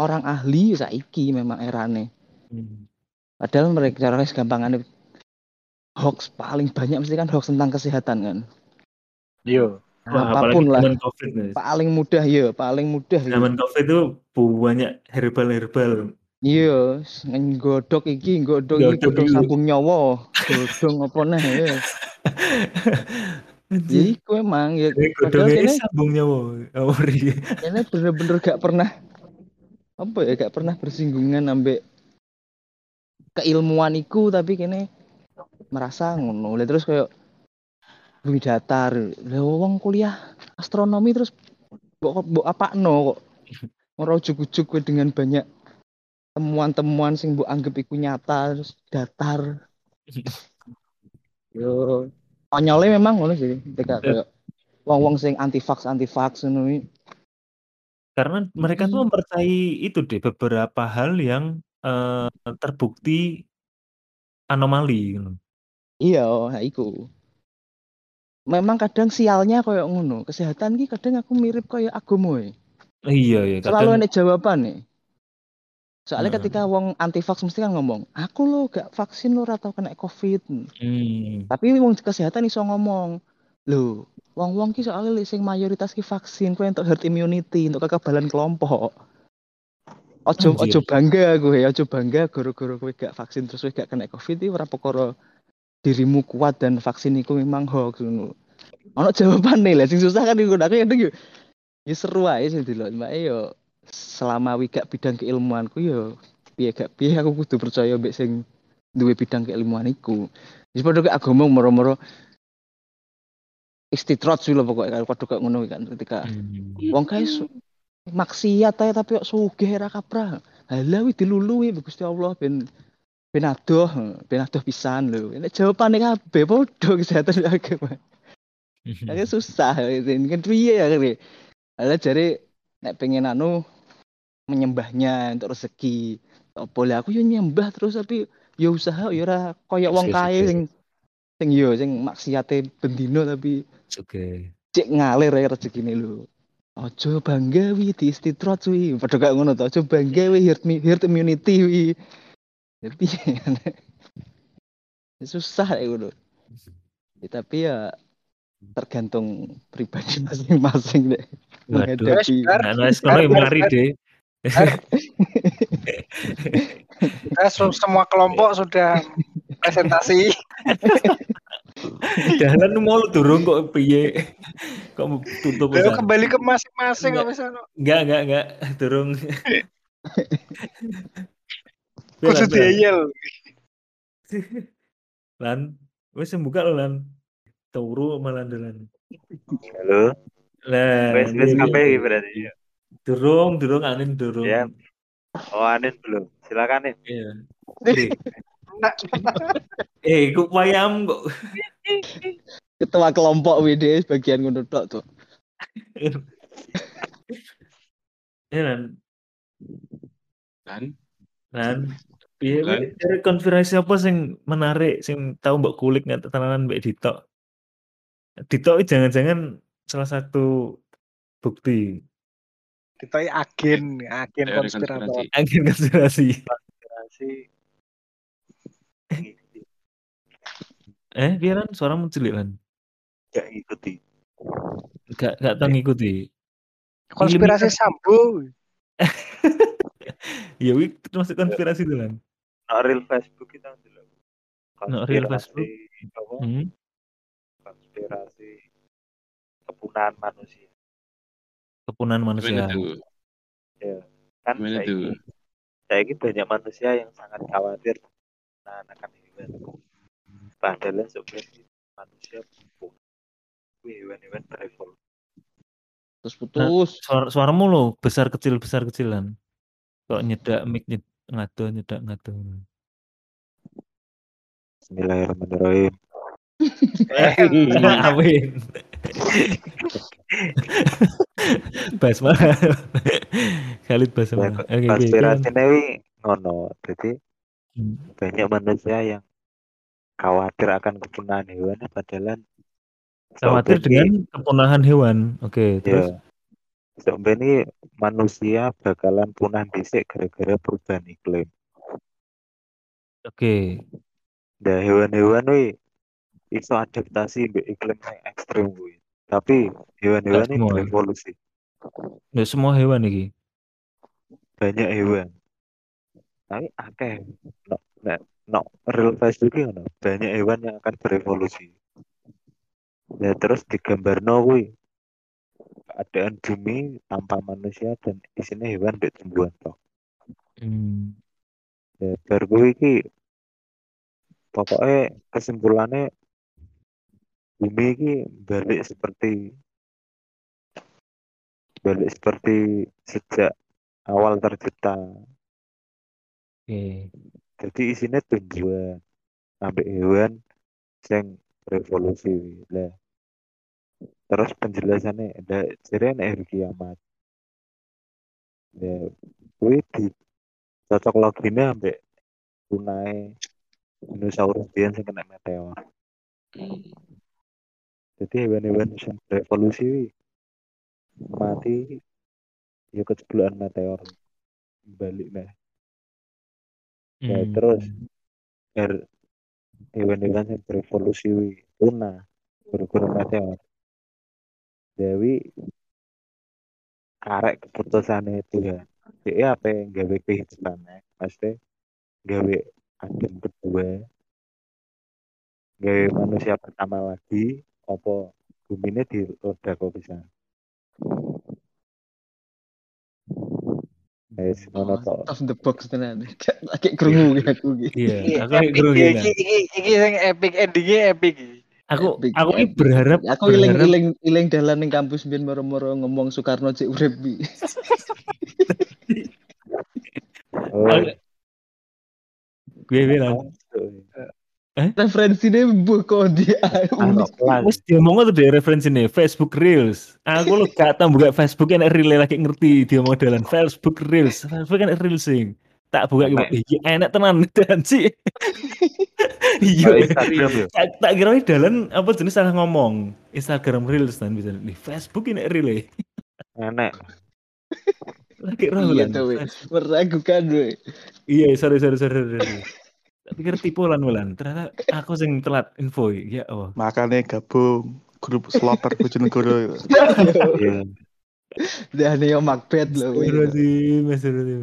orang ahli ya saiki memang erane. Hmm. padahal mereka cara gampangannya hoax paling banyak mesti kan hoax tentang kesehatan kan? Yo. Wah, apa pun lah. covid paling mudah ya paling mudah ya. Zaman covid itu banyak herbal Iya, iki, nggodok iki, godhong iki. sambung nyawa, godhong apa nah ya. Ya iku emang ya Ini padahal godongnya kene sambung nyawa. Ori. kene bener-bener gak pernah apa ya gak pernah bersinggungan ambek keilmuan iku tapi kene merasa ngono. Lah terus kayak bumi datar. Lah wong kuliah astronomi terus mbok mbok apakno kok kowe dengan banyak temuan-temuan sing mbok anggap iku nyata terus datar. Yo konyole memang ngono sih ketika kayak wong-wong sing anti vax anti vax ngono iki. Karena mereka tuh mempercayai itu deh beberapa hal yang eh, terbukti anomali. gitu. Iya, nah iku. Memang kadang sialnya koyo ngono. Kesehatan ki kadang aku mirip koyo agama e. Iya ya. Selalu Kadang enek jawaban nih. Soalnya Heeh. ketika wong anti vax mesti kan ngomong, aku lo gak vaksin lo atau kena covid. hmm, Tapi wong kesehatan iso ngomong, lho, wong-wong ki soalnya sing mayoritas ki vaksin kowe untuk herd immunity, untuk kekebalan kelompok. Ojo Anjir. ojo bangga kowe, ojo bangga gara-gara kowe gak vaksin terus kowe gak kena covid iki ora perkara dirimu kuat dan vaksin iku memang hoax ngono. Ono jawabane lah sing susah kan yo ya seru ae sing delok mbak yo selama wi gak bidang keilmuanku yo piye gak piye aku kudu percaya mbek sing duwe bidang keilmuan iku. Wis padha kayak agama moro-moro istidrat sih lho pokoknya padha kayak ngono kan ketika hmm. wong kae su- maksiat ae tapi kok sugih ra kaprah. Halah wi dilulu wi Gusti Allah ben ben adoh, ben adoh pisan lho. Nek jawabane kabeh padha kesehatan agama. Agak susah ini kan piye ya kan. Halah jare nek pengen anu menyembahnya untuk rezeki. Apa lah aku yo nyembah terus tapi yo usaha yo ora koyo wong oke. sing sing yo sing maksiate bendino tapi Oke. cek ngalir ya rezekine lho. Ojo bangga wi di istitrat wi. Padha kayak ngono to. Ojo bangga wi herd, herd immunity wi. Jadi susah ya ngono. Ya, tapi ya tergantung pribadi masing-masing deh Waduh. Nah, nah, bar, mari deh. Kita semua kelompok sudah presentasi. Jalan mau lu turun kok piye? Kok tutup Lalu kembali ke masing-masing Enggak. apa misalnya. Enggak, enggak, enggak. Turun. Kudu diayel. Lan, wis buka lo lan. Turu malah dalan. Halo, Lah, wes wes iya. kape iki berarti ya. Durung, durung anin durung. Ya. Oh, Anin belum. Silakan nih. Iya. Eh, eh, kok wayam kok. ketua kelompok WD bagian ngono tok tuh. Ya lan, kan lan. Piye Lan. piye, dari konspirasi apa sing menarik sing tahu mbak kulik nggak tenanan mbak Dito? Dito jangan-jangan salah satu bukti Kita ini agen, agen teori konspirator. konspirasi agen konspirasi. Konspirasi. Eh, biaran suara muncul lan. Gak ngikuti. Gak gak tahu ngikuti. Konspirasi sambo. Ya wih termasuk konspirasi itu lan. No real Facebook kita dulu. No real apa? Hmm. Konspirasi kepunahan manusia. Kepunahan gimana manusia. tuh Kan gimana saya tuh saya ini banyak manusia yang sangat khawatir nah akan hewan. Padahal sebenarnya manusia pun hewan-hewan berevolusi. Terus putus. Suara suaramu lo besar kecil besar kecilan. Kok nyedak mic nyed, ngado nyedak ngado. Bismillahirrahmanirrahim. Amin. Basmalah. Khalid Basmalah. ko- Oke, wi ngono. Jadi Hmm. banyak manusia yang khawatir akan kepunahan hewan padahal Khawatir dengan kepunahan hewan. Oke, terus ya sebenarnya manusia bakalan punah dhisik gara-gara perubahan iklim. oke. Nah, hewan-hewan wi iso adaptasi mbek iklim yang ekstrim kuwi. Tapi hewan-hewan ini semua. berevolusi. Nggak semua hewan iki. Banyak hewan. Tapi akeh. No, no, no, real Facebook ngono. Banyak hewan yang akan berevolusi. Ya terus digambarno kuwi keadaan bumi tanpa manusia dan isinya hewan mbek tumbuhan toh. Hmm. Ya, bar kuwi iki pokoknya kesimpulannya bumi ini balik seperti balik seperti sejak awal tercipta. Oke. Jadi isinya tumbuhan sampai hewan yang revolusi lah. Terus penjelasannya ada ada hari kiamat. Ya, kuwi di cocok loginya sampai punai dinosaurus biyen sing kena meteor. Jadi hewan-hewan yang berevolusi mati ya keceblokan meteor balik nah. Ya, Hmm. terus biar hewan-hewan yang berevolusi punah gara-gara meteor. Dewi karek keputusannya Tuhan. Dia apa yang gawe kehidupannya, pasti gawe Adam kedua, gawe manusia pertama lagi, apa bumi ini diledak kok bisa. Wes ngono tok. Off the box tenan. Gak lagi krungu aku iki. Iya, aku epic grogi iki iki iki sing epic endingnya epic iki. Aku Epic, aku ini epic. berharap Aku iling berharap iling iling dalan ning kampus biyen moro-moro ngomong Soekarno cek urip bi. Oh, gue bilang Referensine mbuh kok di anak kelas. Wes dia mau tuh deh referensi nih Facebook Reels. Aku lo gak tau buka Facebook enak reel lagi ngerti dia modelan Facebook Reels. Facebook enak Reels sing. Tak buka gitu. Iya enak tenan dan sih. Iya. Ya. Tak, tak kira dalan apa jenis salah ngomong. Instagram Reels kan bisa di Facebook ini reel Enak. Lagi Iya rolan. tuh, we. meragukan we. Iya, sorry sorry sorry. sorry. Tak pikir tipu lan Wulan. Ternyata aku sing telat info. Ya Allah. Makanya gabung grup Slaughter Bojonegoro. Iya. Dan yo Macbeth lho we. Astagfirullahaladzim, astagfirullahaladzim.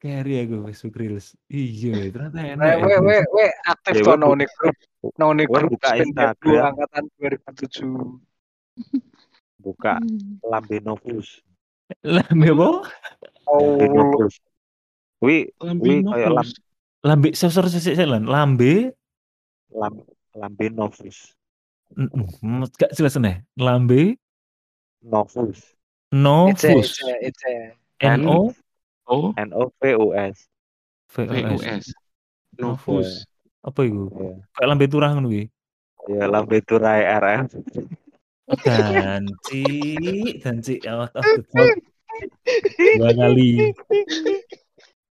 Carry aku Facebook Reels. Iya, ternyata enak. We ya. we we aktif Ya, to bu- grup nang we grup Instagram. Angkatan 2007. Buka Lambe Novus. Lah, apa? Lambe Oh. Wi, wi kayak lam, Lambe, sosor sisik lan. Lambe, lam, Lambe Novus. mm, gak jelas nih. Lambe, Novus. it's a, Novus, it's a, it's a. N O Oh, N O V U S. V O S. VUS. Novus. Apa itu? Ya. Kayak lambe turah ngono kuwi. Ya Lambe. Danci, danci out of the box. Dua kali.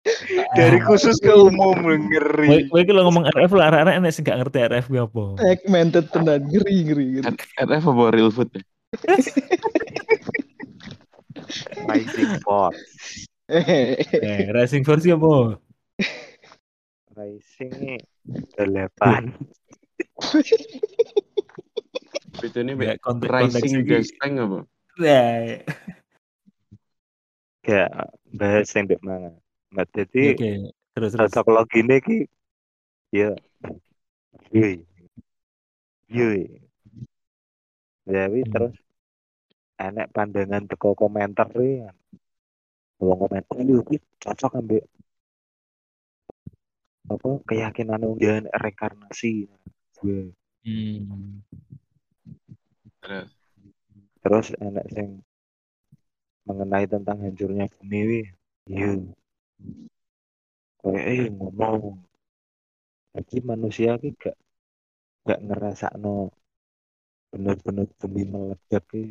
Dari khusus ke umum ngeri. kowe iki lho ngomong RF lah, arek-arek enek sing gak ngerti RF kuwi apa. Segmented tenan ngeri ngeri. ngeri. RF apa real food ya? Rising Force. Eh, Racing Force apa? Rising ini delapan. Be- konteks Rising Mustang apa? Ya, Ya bahas yang dek Nah, oke. jadi Terus terus. cocok logine ki ya yui yui jadi Hmm. terus enek pandangan teko komentar kan wong komen oh iya iki cocok ambek apa keyakinan wong dia reinkarnasi gue Hmm. Terus. terus enek sing mengenai tentang hancurnya bumi wi iya kayak eh ngomong jadi manusia ki gak gak ngerasa no bener-bener demi meledak ki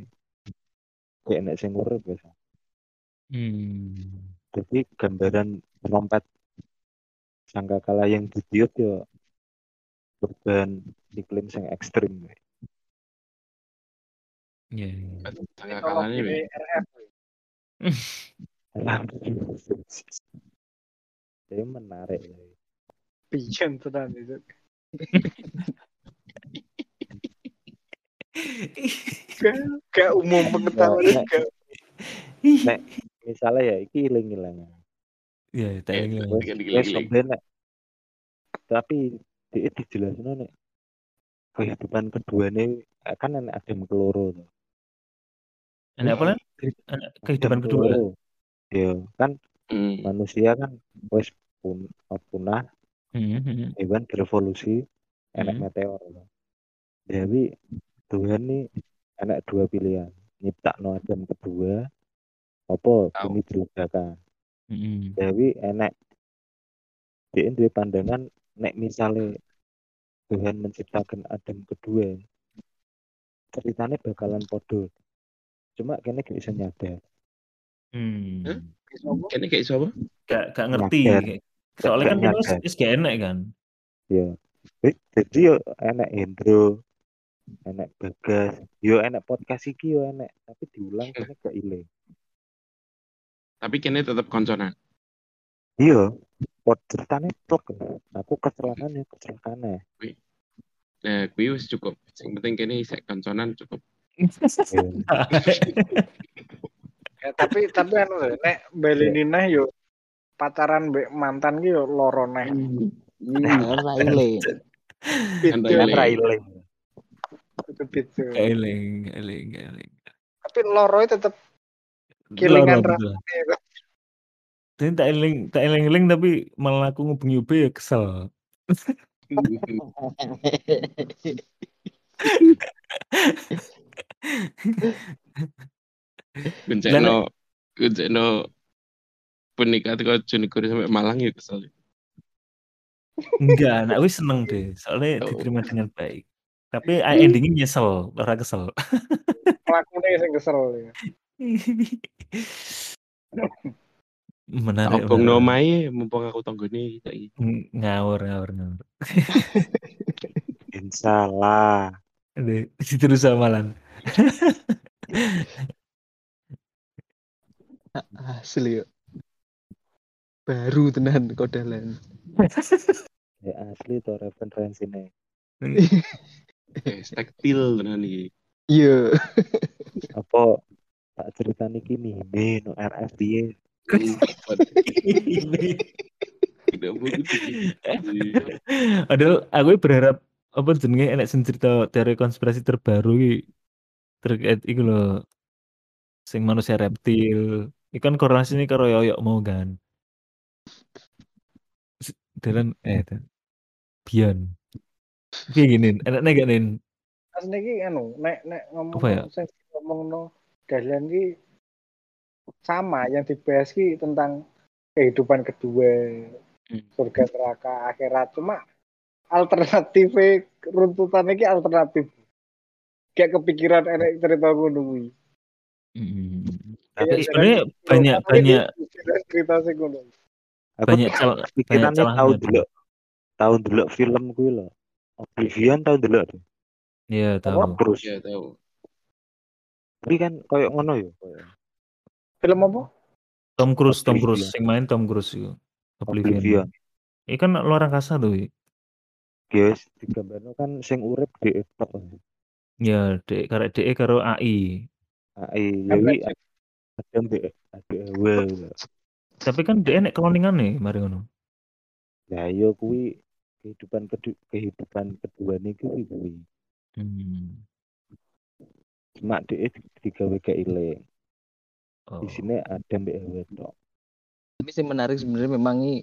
kayak nek sing urip wis. Hmm. Jadi gambaran trompet sangkakala yang didiut ya beban iklim sing ekstrim. Kalau kalanya gini weh. RF Jadi menarik. ya. pijen tenan itu. Gak, gak umum pengetahuan Nek- gak. Nek misalnya ya iki iling-ilangan. Iya, tak sampeyan nek tapi dia dijelasin nek kehidupan keduanya kan enak adem keloro. Enak apa lah? Kehidupan kedua. Ya, kan Hmm. manusia kan wes pun punah, Hmm, hmm. hewan berevolusi, enak Hmm. meteor. Jadi Tuhan nih enak dua pilihan, nyiptakno adem kedua, apa bumi diledakan. Hmm. Jadi enak dia duwe pandangan nek misalnya Tuhan menciptakan Adam kedua ceritanya bakalan podo cuma kayaknya gak bisa nyadar Hmm. Kayaknya kayak siapa? Gak, gak ngerti. Soalnya kan kita wis gak enak kan. ya Eh, jadi yo enak Hendro enak Bagas yo enak podcast iki yo enak tapi diulang kayaknya gak ile Tapi kayaknya tetap konsonan. iya pot ceritanya plek aku kecelakaan ya kecelakaan ya Nah, gue wis cukup. Yang penting kayaknya isek konsonan cukup. Ya. Tapi tapi anu lho, nek baleni neh yo pacaran mbek mantan ki yo loro neh. Ora ile. Kan Itu kan Ile. ra ile itu eling, eling, eling. Tapi loro tetep Kilingan itu. Jadi tak eling, tak eling-eling tapi malah aku ngubungi Ube ya kesel. Kunceno, kunceno punika teko Junikur sampai Malang ya kesel. Enggak, anak wis seneng deh. Soalnya Oh. diterima dengan baik. Tapi ah, endingnya nyesel, ora kesel. Lakune sing kesel ya. menarik. Obong nomai mumpung aku iki. Ng- Ngawur, ngawur, ngawur. insyaallah terus amalan. Asli yo. Baru tenan kodalan. ya asli to referensinya Eh, tekstil tenan iki. Iya. apa tak cerita niki nih no RF dia. Padahal aku berharap apa jenenge enek sing cerita teori konspirasi terbaru iki terkait iku lho sing manusia reptil. Iku kan korelasinya karo yoyok mau kan. Dalan eh dan Bion. Piye gini, enak nek gak nin? Mas niki anu nek nek ngomong Apa ya? sing ngomongno dalan ki sama yang dibahas ki tentang kehidupan kedua, Hmm. surga neraka akhirat cuma alternatif runtutannya ki alternatif. Kayak kepikiran enek cerita ngono kuwi. Mm. Kayak Sebenarnya jalan- banyak Tapi banyak cerita- aku banyak cel banyak pikirannya tahu dulu tahu dulu film gue loh Oblivion tahu dulu tuh Iya tahu. terus Ya tahu. tapi kan kayak ngono ya Film apa? Tom Cruise, Tom. Cruise, sing main Tom Cruise itu. Oblivion Oblivion. Ini kan luar angkasa tuh. Guys digambarno kan sing urip di tok Ya, dek karek dek karo AI. AI jadi ada di ada awal Tapi kan dia nek cloningan nih, mari ngono. ya yo kuwi kehidupan kedua kehidupan kedua nih kuwi kuwi Hmm. cuma dia digawe ile Oh. di sini ada mbak awal tok Tapi yang menarik sebenarnya memang ini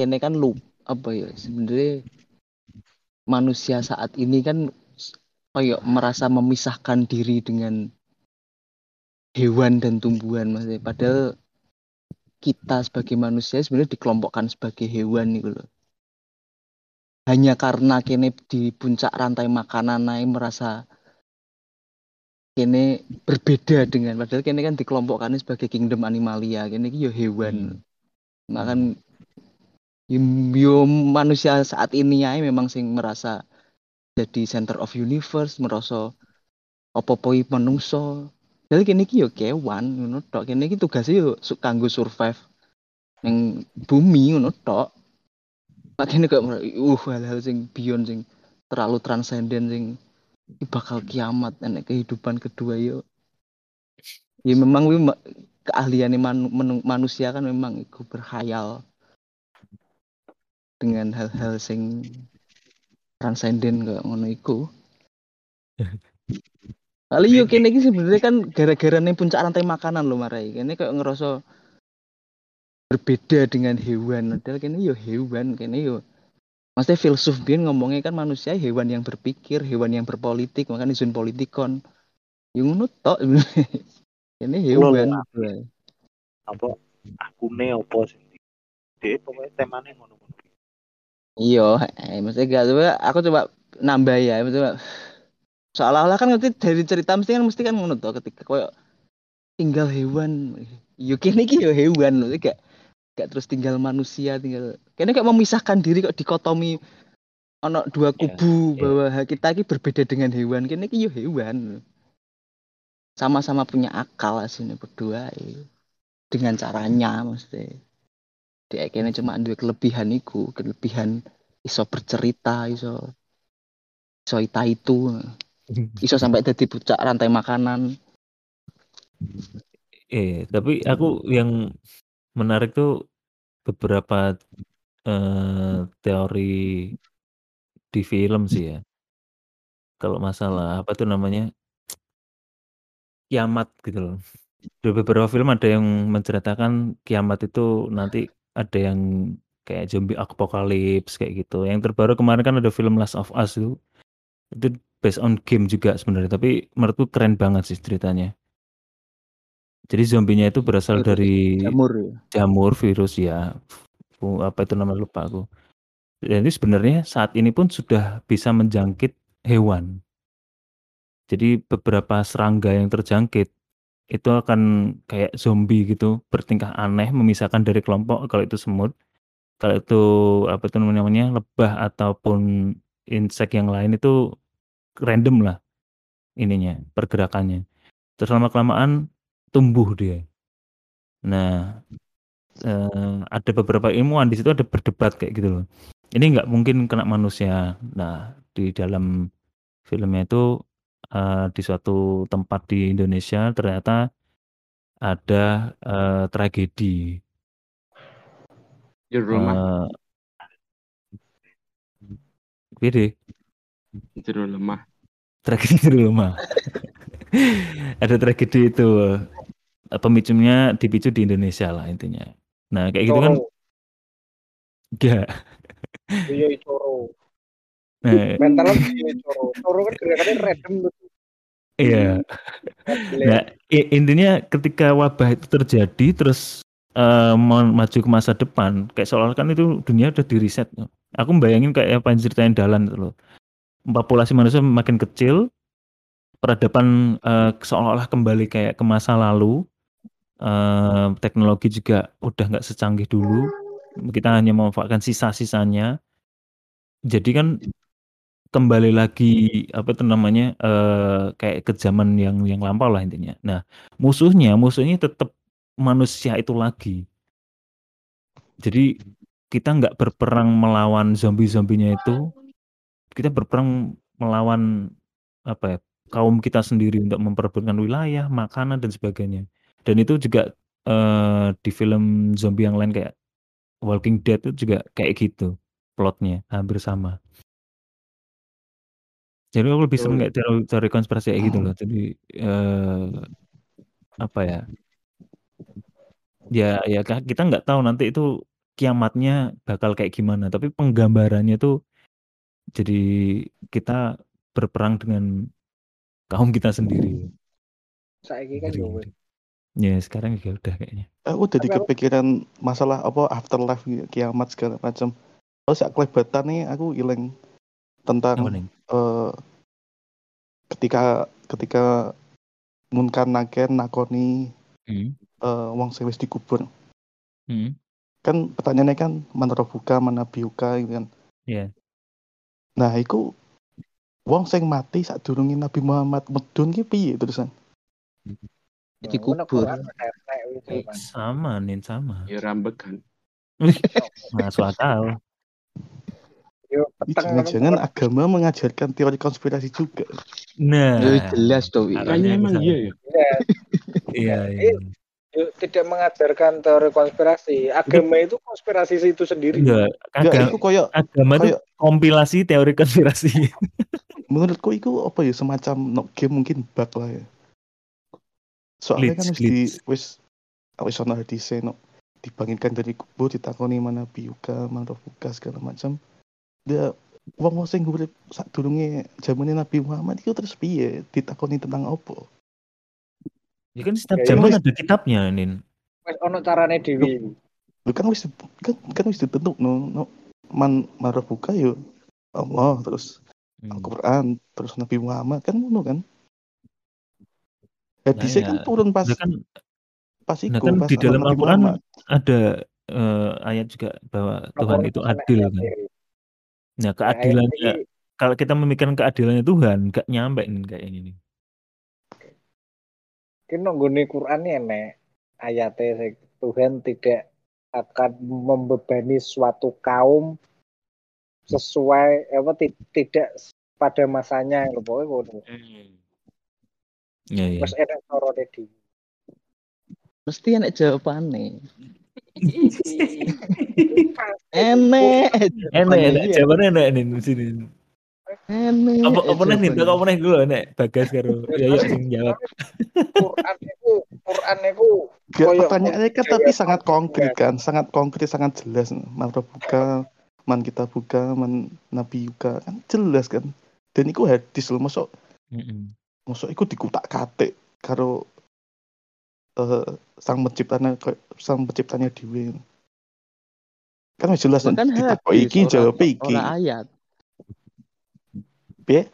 ini kan lu apa ya sebenarnya manusia saat ini kan kayak merasa memisahkan diri dengan hewan dan tumbuhan mas padahal kita sebagai manusia sebenarnya dikelompokkan sebagai hewan gitu loh. Hanya karena kene di puncak rantai makanan naik merasa kene berbeda dengan padahal kene kan dikelompokkan sebagai kingdom animalia. Kene iki yo hewan. Makan yo, manusia saat ini ya memang sing merasa jadi center of universe merasa apa-apa iki menungso Jadi kene iki yo kewan ngono tok. Kene iki tugasnya yo kanggo survive ning bumi ngono tok. Makanya kok uh hal-hal sing beyond sing terlalu transenden sing bakal kiamat enek kehidupan kedua yo. Ya memang wi keahlian man- menu- manusia kan memang iku berkhayal dengan hal-hal sing transenden kayak ngono iku. Kali yo kene iki sebenarnya kan gara-gara ning puncak rantai makanan lho marai. Kene kayak ngerasa berbeda dengan hewan. Padahal kene yo hewan, kene yo Maksudnya filsuf biyen ngomongnya kan manusia hewan yang berpikir, hewan yang berpolitik, makanya zon politikon. Yo ngono tok. Kene Lho, hewan. apa akune apa sih dia pokoknya temanya ngono-ngono Iya, eh, maksudnya gak coba aku coba nambah ya, coba seolah-olah kan ngerti dari cerita mesti kan mesti kan ngono ketika koyo tinggal hewan. Yo kene iki yo hewan loh, gak gak terus tinggal manusia, tinggal kene kayak memisahkan diri kok dikotomi ono dua kubu iya. bahwa kita iki berbeda dengan hewan. Kene iki yo hewan. Sama-sama punya akal aslinya berdua eh. dengan caranya mesti. Dia kene cuma dua kelebihan iku, kelebihan iso bercerita, iso iso ita itu, iso sampai jadi puncak rantai makanan. Eh, tapi aku yang menarik tuh beberapa eh, teori di film sih ya. Kalau masalah apa tuh namanya kiamat gitu loh. Di beberapa film ada yang menceritakan kiamat itu nanti ada yang kayak zombie apocalypse kayak gitu. Yang terbaru kemarin kan ada film Last of Us itu. Itu based on game juga sebenarnya, tapi menurutku keren banget sih ceritanya. Jadi zombinya itu berasal Virus, dari Jamur ya. jamur virus ya apa itu namanya lupa aku dan itu sebenarnya saat ini pun sudah bisa menjangkit hewan jadi beberapa serangga yang terjangkit itu akan kayak zombie gitu bertingkah aneh memisahkan dari kelompok kalau itu semut kalau itu apa itu namanya lebah ataupun insek yang lain itu random lah ininya pergerakannya terus lama kelamaan tumbuh dia nah eh, ada beberapa ilmuwan di situ ada berdebat kayak gitu loh. Ini nggak mungkin kena manusia. Nah, di dalam filmnya itu eh, di suatu tempat di Indonesia ternyata ada eh, tragedi. Jero rumah, Eh, Gede, jero lemah. Tragedi di rumah. ada tragedi itu eh, pemicunya dipicu di Indonesia lah intinya. Nah, kayak gitu kan enggak. iya coro. Nah, Mentalnya iya coro. Coro kan gerakannya random tuh. iya. Nah, intinya ketika wabah itu terjadi terus mau maju ke masa depan, kayak seolah kan itu dunia udah di reset. Aku bayangin kayak apa yang ceritain Dalan itu loh. Populasi manusia makin kecil, peradaban eh, seolah-olah kembali kayak ke masa lalu. Eh, teknologi juga udah nggak secanggih dulu. Kita hanya memanfaatkan sisa-sisanya. Jadi kan kembali lagi apa itu namanya eh, kayak ke zaman yang yang lampau lah intinya. Nah musuhnya musuhnya tetap manusia itu lagi. Jadi kita nggak berperang melawan zombie-zombinya itu, kita berperang melawan apa ya kaum kita sendiri untuk memperebutkan wilayah, makanan dan sebagainya. Dan itu juga eh, di film zombie yang lain kayak Walking Dead itu juga kayak gitu plotnya hampir sama. Jadi aku lebih seneng kayak teori, teori konspirasi kayak gitu loh. Jadi eh, apa ya? Ya ya kita nggak tahu nanti itu kiamatnya bakal kayak gimana. Tapi penggambarannya tuh jadi kita berperang dengan kaum kita sendiri. Saiki kan Ngeri, yo ngeri. wis. Ya sekarang ya udah kayaknya. Aku jadi Tapi aku- kepikiran masalah apa afterlife gitu, kiamat segala macam. oh sak kelebatan nih aku ilang tentang eh ketika ketika munkan naken nakoni Hmm. eh wong sing wis dikubur Hmm. kan pertanyaannya kan mana buka mana biuka gitu kan Iya. Nah iku wong sing mati saat durungi Nabi Muhammad medun ki piye terusan Jadi Ngono kubur. Itu Eh, kan. sama nih sama. Ya rambekan. Masuk akal. Jangan-jangan agama mengajarkan teori konspirasi juga Nah, Ya jelas tuh. Kayaknya emang iya ya. Ya, iya, iya. Tidak mengajarkan teori konspirasi. Agama itu konspirasi itu sendiri. Enggak, enggak agama, itu koyo agama itu koyo kompilasi teori konspirasi. menurutku itu apa ya semacam no game mungkin bug lah ya soalnya Glitch, kan wis di wis wis ono hadise no dibanginkan dari kubur ditakoni mana biuka mana buka segala macam dia wong wong sing urip sak durunge zamane Nabi Muhammad itu terus piye ditakoni tentang apa Ya kan setiap Ya, zaman wis- ada kitabnya, Nin. Wis ono carane dhewe. lu kan wis kan, kan wis ditentuk no, no man marah buka yo Allah terus Hmm. Al-Quran terus Nabi Muhammad kan ngono kan hadisnya Nah, kan ya. turun pas Nah kan, pas iku nah kan pas di dalam Al-Quran ada eh, ayat juga bahwa Tuhan itu adil kan. Nah Keadilan keadilannya, kalau kita memikirkan keadilannya Tuhan, gak nyampe nih kayak ini. Ki nonggone Quran ini enek ayatnya sing Tuhan tidak akan membebani suatu kaum sesuai apa ti- tidak pada masanya lho pokoknya ngono. Ya, ya. Wis enek carane dhewe. Mesti. Enek. Enak, enak. Iya. Jawabannya enak nih di sini. Apa apa nih nih? jawabannya. Kau pernah dulu enak bagas karo. Ya ya sing jawab. Quran itu Quran itu pertanyaannya kan tapi sangat apa, konkret kan, sangat konkret, sangat jelas. Man buka, man kita buka, man nabi yuka kan jelas kan. Dan itu hadis loh, masuk Mm-mm. masuk itu dikutak kate karo eh, sang penciptanya sang penciptanya dewi. Kan jelas kok hadis, iki jawab iki. ayat. Piye?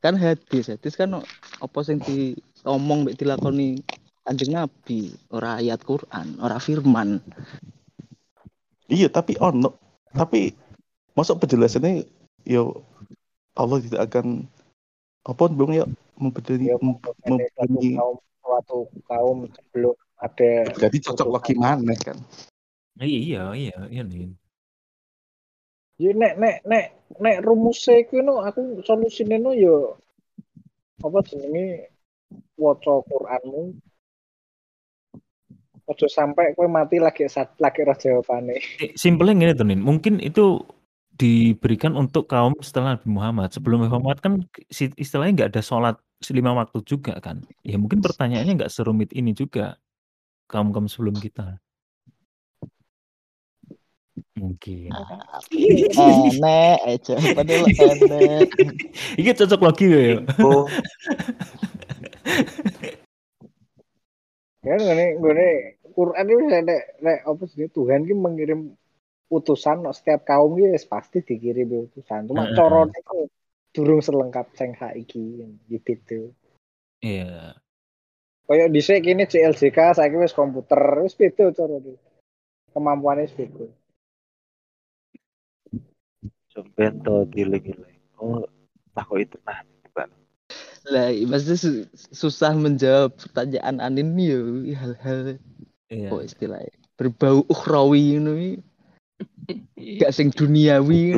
Kan hadis, hadis kan apa sing diomong mek dilakoni Kanjeng Nabi, ora ayat Quran, ora firman. Iya, tapi ono. Tapi masuk penjelasannya yo Allah tidak akan apa bung ya memberi ya memberi kaum suatu kaum sebelum ada jadi cocok lagi mana kan Iya iya iya nih. Ya nek nek nek nek rumusnya iku no aku solusine no yo apa jenenge waca Quranmu Ojo sampai kowe mati lagi saat lagi roh jawabane. Eh, Simpelnya gini tuh Nin. Mungkin itu diberikan untuk kaum setelah Nabi Muhammad. Sebelum Nabi Muhammad kan istilahnya nggak ada sholat lima waktu juga kan. Ya mungkin pertanyaannya nggak serumit ini juga kaum-kaum sebelum kita. Mungkin. Enek aja, padahal enek. Ini cocok lagi ya. Ya ngene ngene Quran itu nek nek apa sih Tuhan ki mengirim utusan no, setiap kaum ki wis pasti dikirim utusan. Cuma Heeh. carane ku durung selengkap sing saiki gitu. Iya. Kayak dhisik kene CLJK saiki wis komputer wis beda carane. Kemampuannya wis sampean to giling-giling. Oh, takut itu nah. Bang. Lah, maksudnya su- susah menjawab pertanyaan Anin nih yo hal-hal Iya. apa istilahnya berbau ukhrawi ngono iki. Gak sing duniawi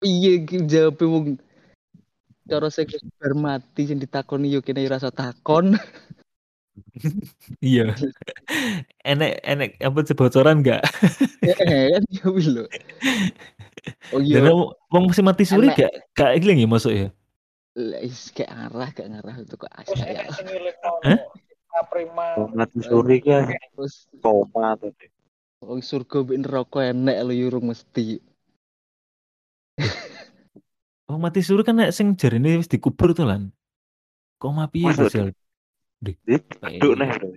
iki jawabe wong cara sing wis bar mati sing ditakoni yo kene rasa takon. Iya. enek enek apa bocoran nggak? Eh, kan yo wis lho. Oh iya, Dan wong masih mati suri gak gak ilang ya masuk ya? lah, is gak arah gak ngarah itu kok asa ya. Hah? Mati suri kan Terus koma tuh. wong surga mbek neraka enek lho yo urung mesti. Wong mati suri kan nek sing jarine wis dikubur tuh lan. Kok mah piye sosial? Nih bro.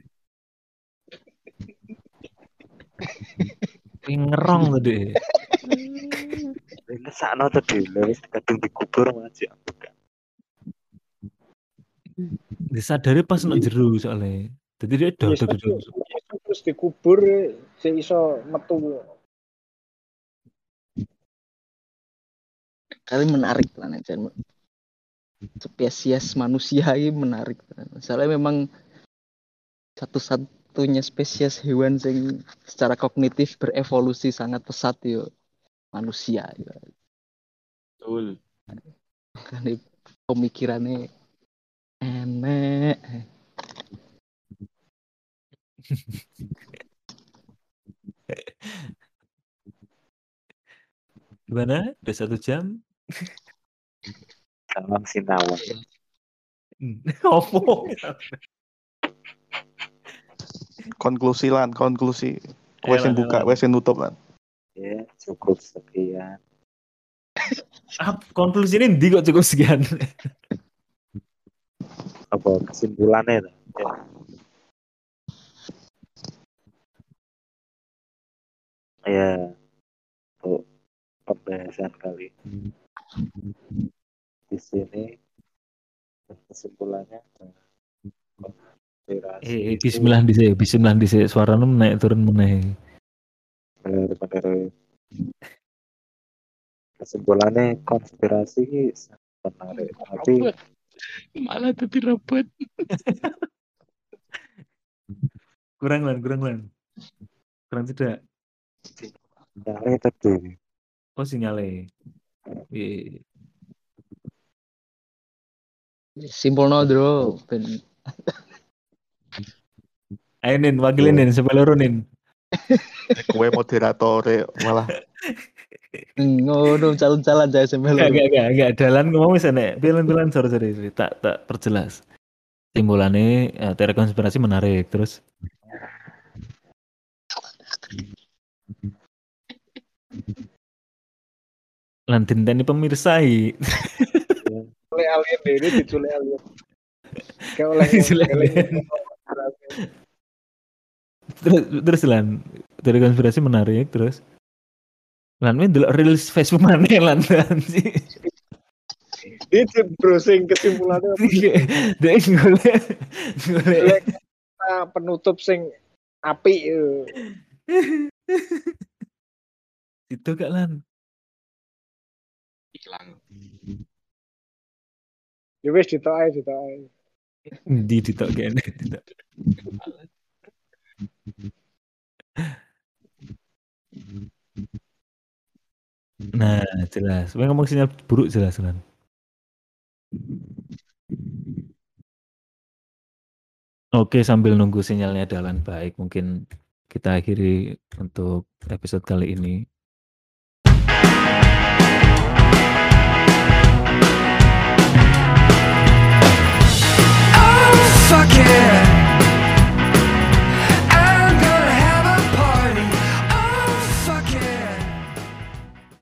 Pengen ngerong tadi. Ini sakno tadi wis kadung dikubur aja. Disadari pas nang jero soalnya. Jadi dia Yesus dodok dodok. Yesus terus dikubur sing iso metu. Kali menarik lah Jan. Spesies manusia ini menarik. Soalnya memang satu-satunya spesies hewan yang secara kognitif berevolusi sangat pesat yo manusia yo. Betul. Kan pemikirannya enek. Gimana? Udah satu jam? Salam sinawang. Opo? Konklusi lan, konklusi. Wes Lan, buka, wes sing nutup lan. Ya, cukup sekian. Ah, konklusi ini ndi kok cukup sekian? Apa kesimpulannya? Ya. Ya, untuk pembahasan kali di sini kesimpulannya Eh, eh, bismillah dhisik, bismillah dhisik. Suarane naik turun meneh. benar-benar kesimpulannya konspirasi sangat menarik tapi. Malah tadi robot. Kurang lan, kurang lan. Kurang tidak. nyale tadi Oh sinyale. Iya. Simpul no bro. Ayo Nin, wakilin Nin, Nin. Kue moderatore malah ngono calon-calon aja sampai Enggak, lu. enggak, enggak, enggak. Dalan ngomong wis enek. Pilan-pilan sorry, sorry, sorry. Tak tak perjelas. Simbolannya eh, teori konspirasi menarik. Terus lantin ini pemirsa i. Oleh alien ini diculik alien. Kayak oleh. Terus terus lan teori konspirasi menarik terus lan ini delok rilis Facebook mana lan lan sih Ini browsing kesimpulannya dia golek golek penutup sing api eh. itu gak lan Hilang. Ya wis ditok ae, ditok ae. di ditok kene ditok. Nah, jelas. Memang ngomong sinyal buruk jelas kan. Oke, sambil nunggu sinyalnya jalan baik, mungkin kita akhiri untuk episode kali ini. Oh, fuck yeah.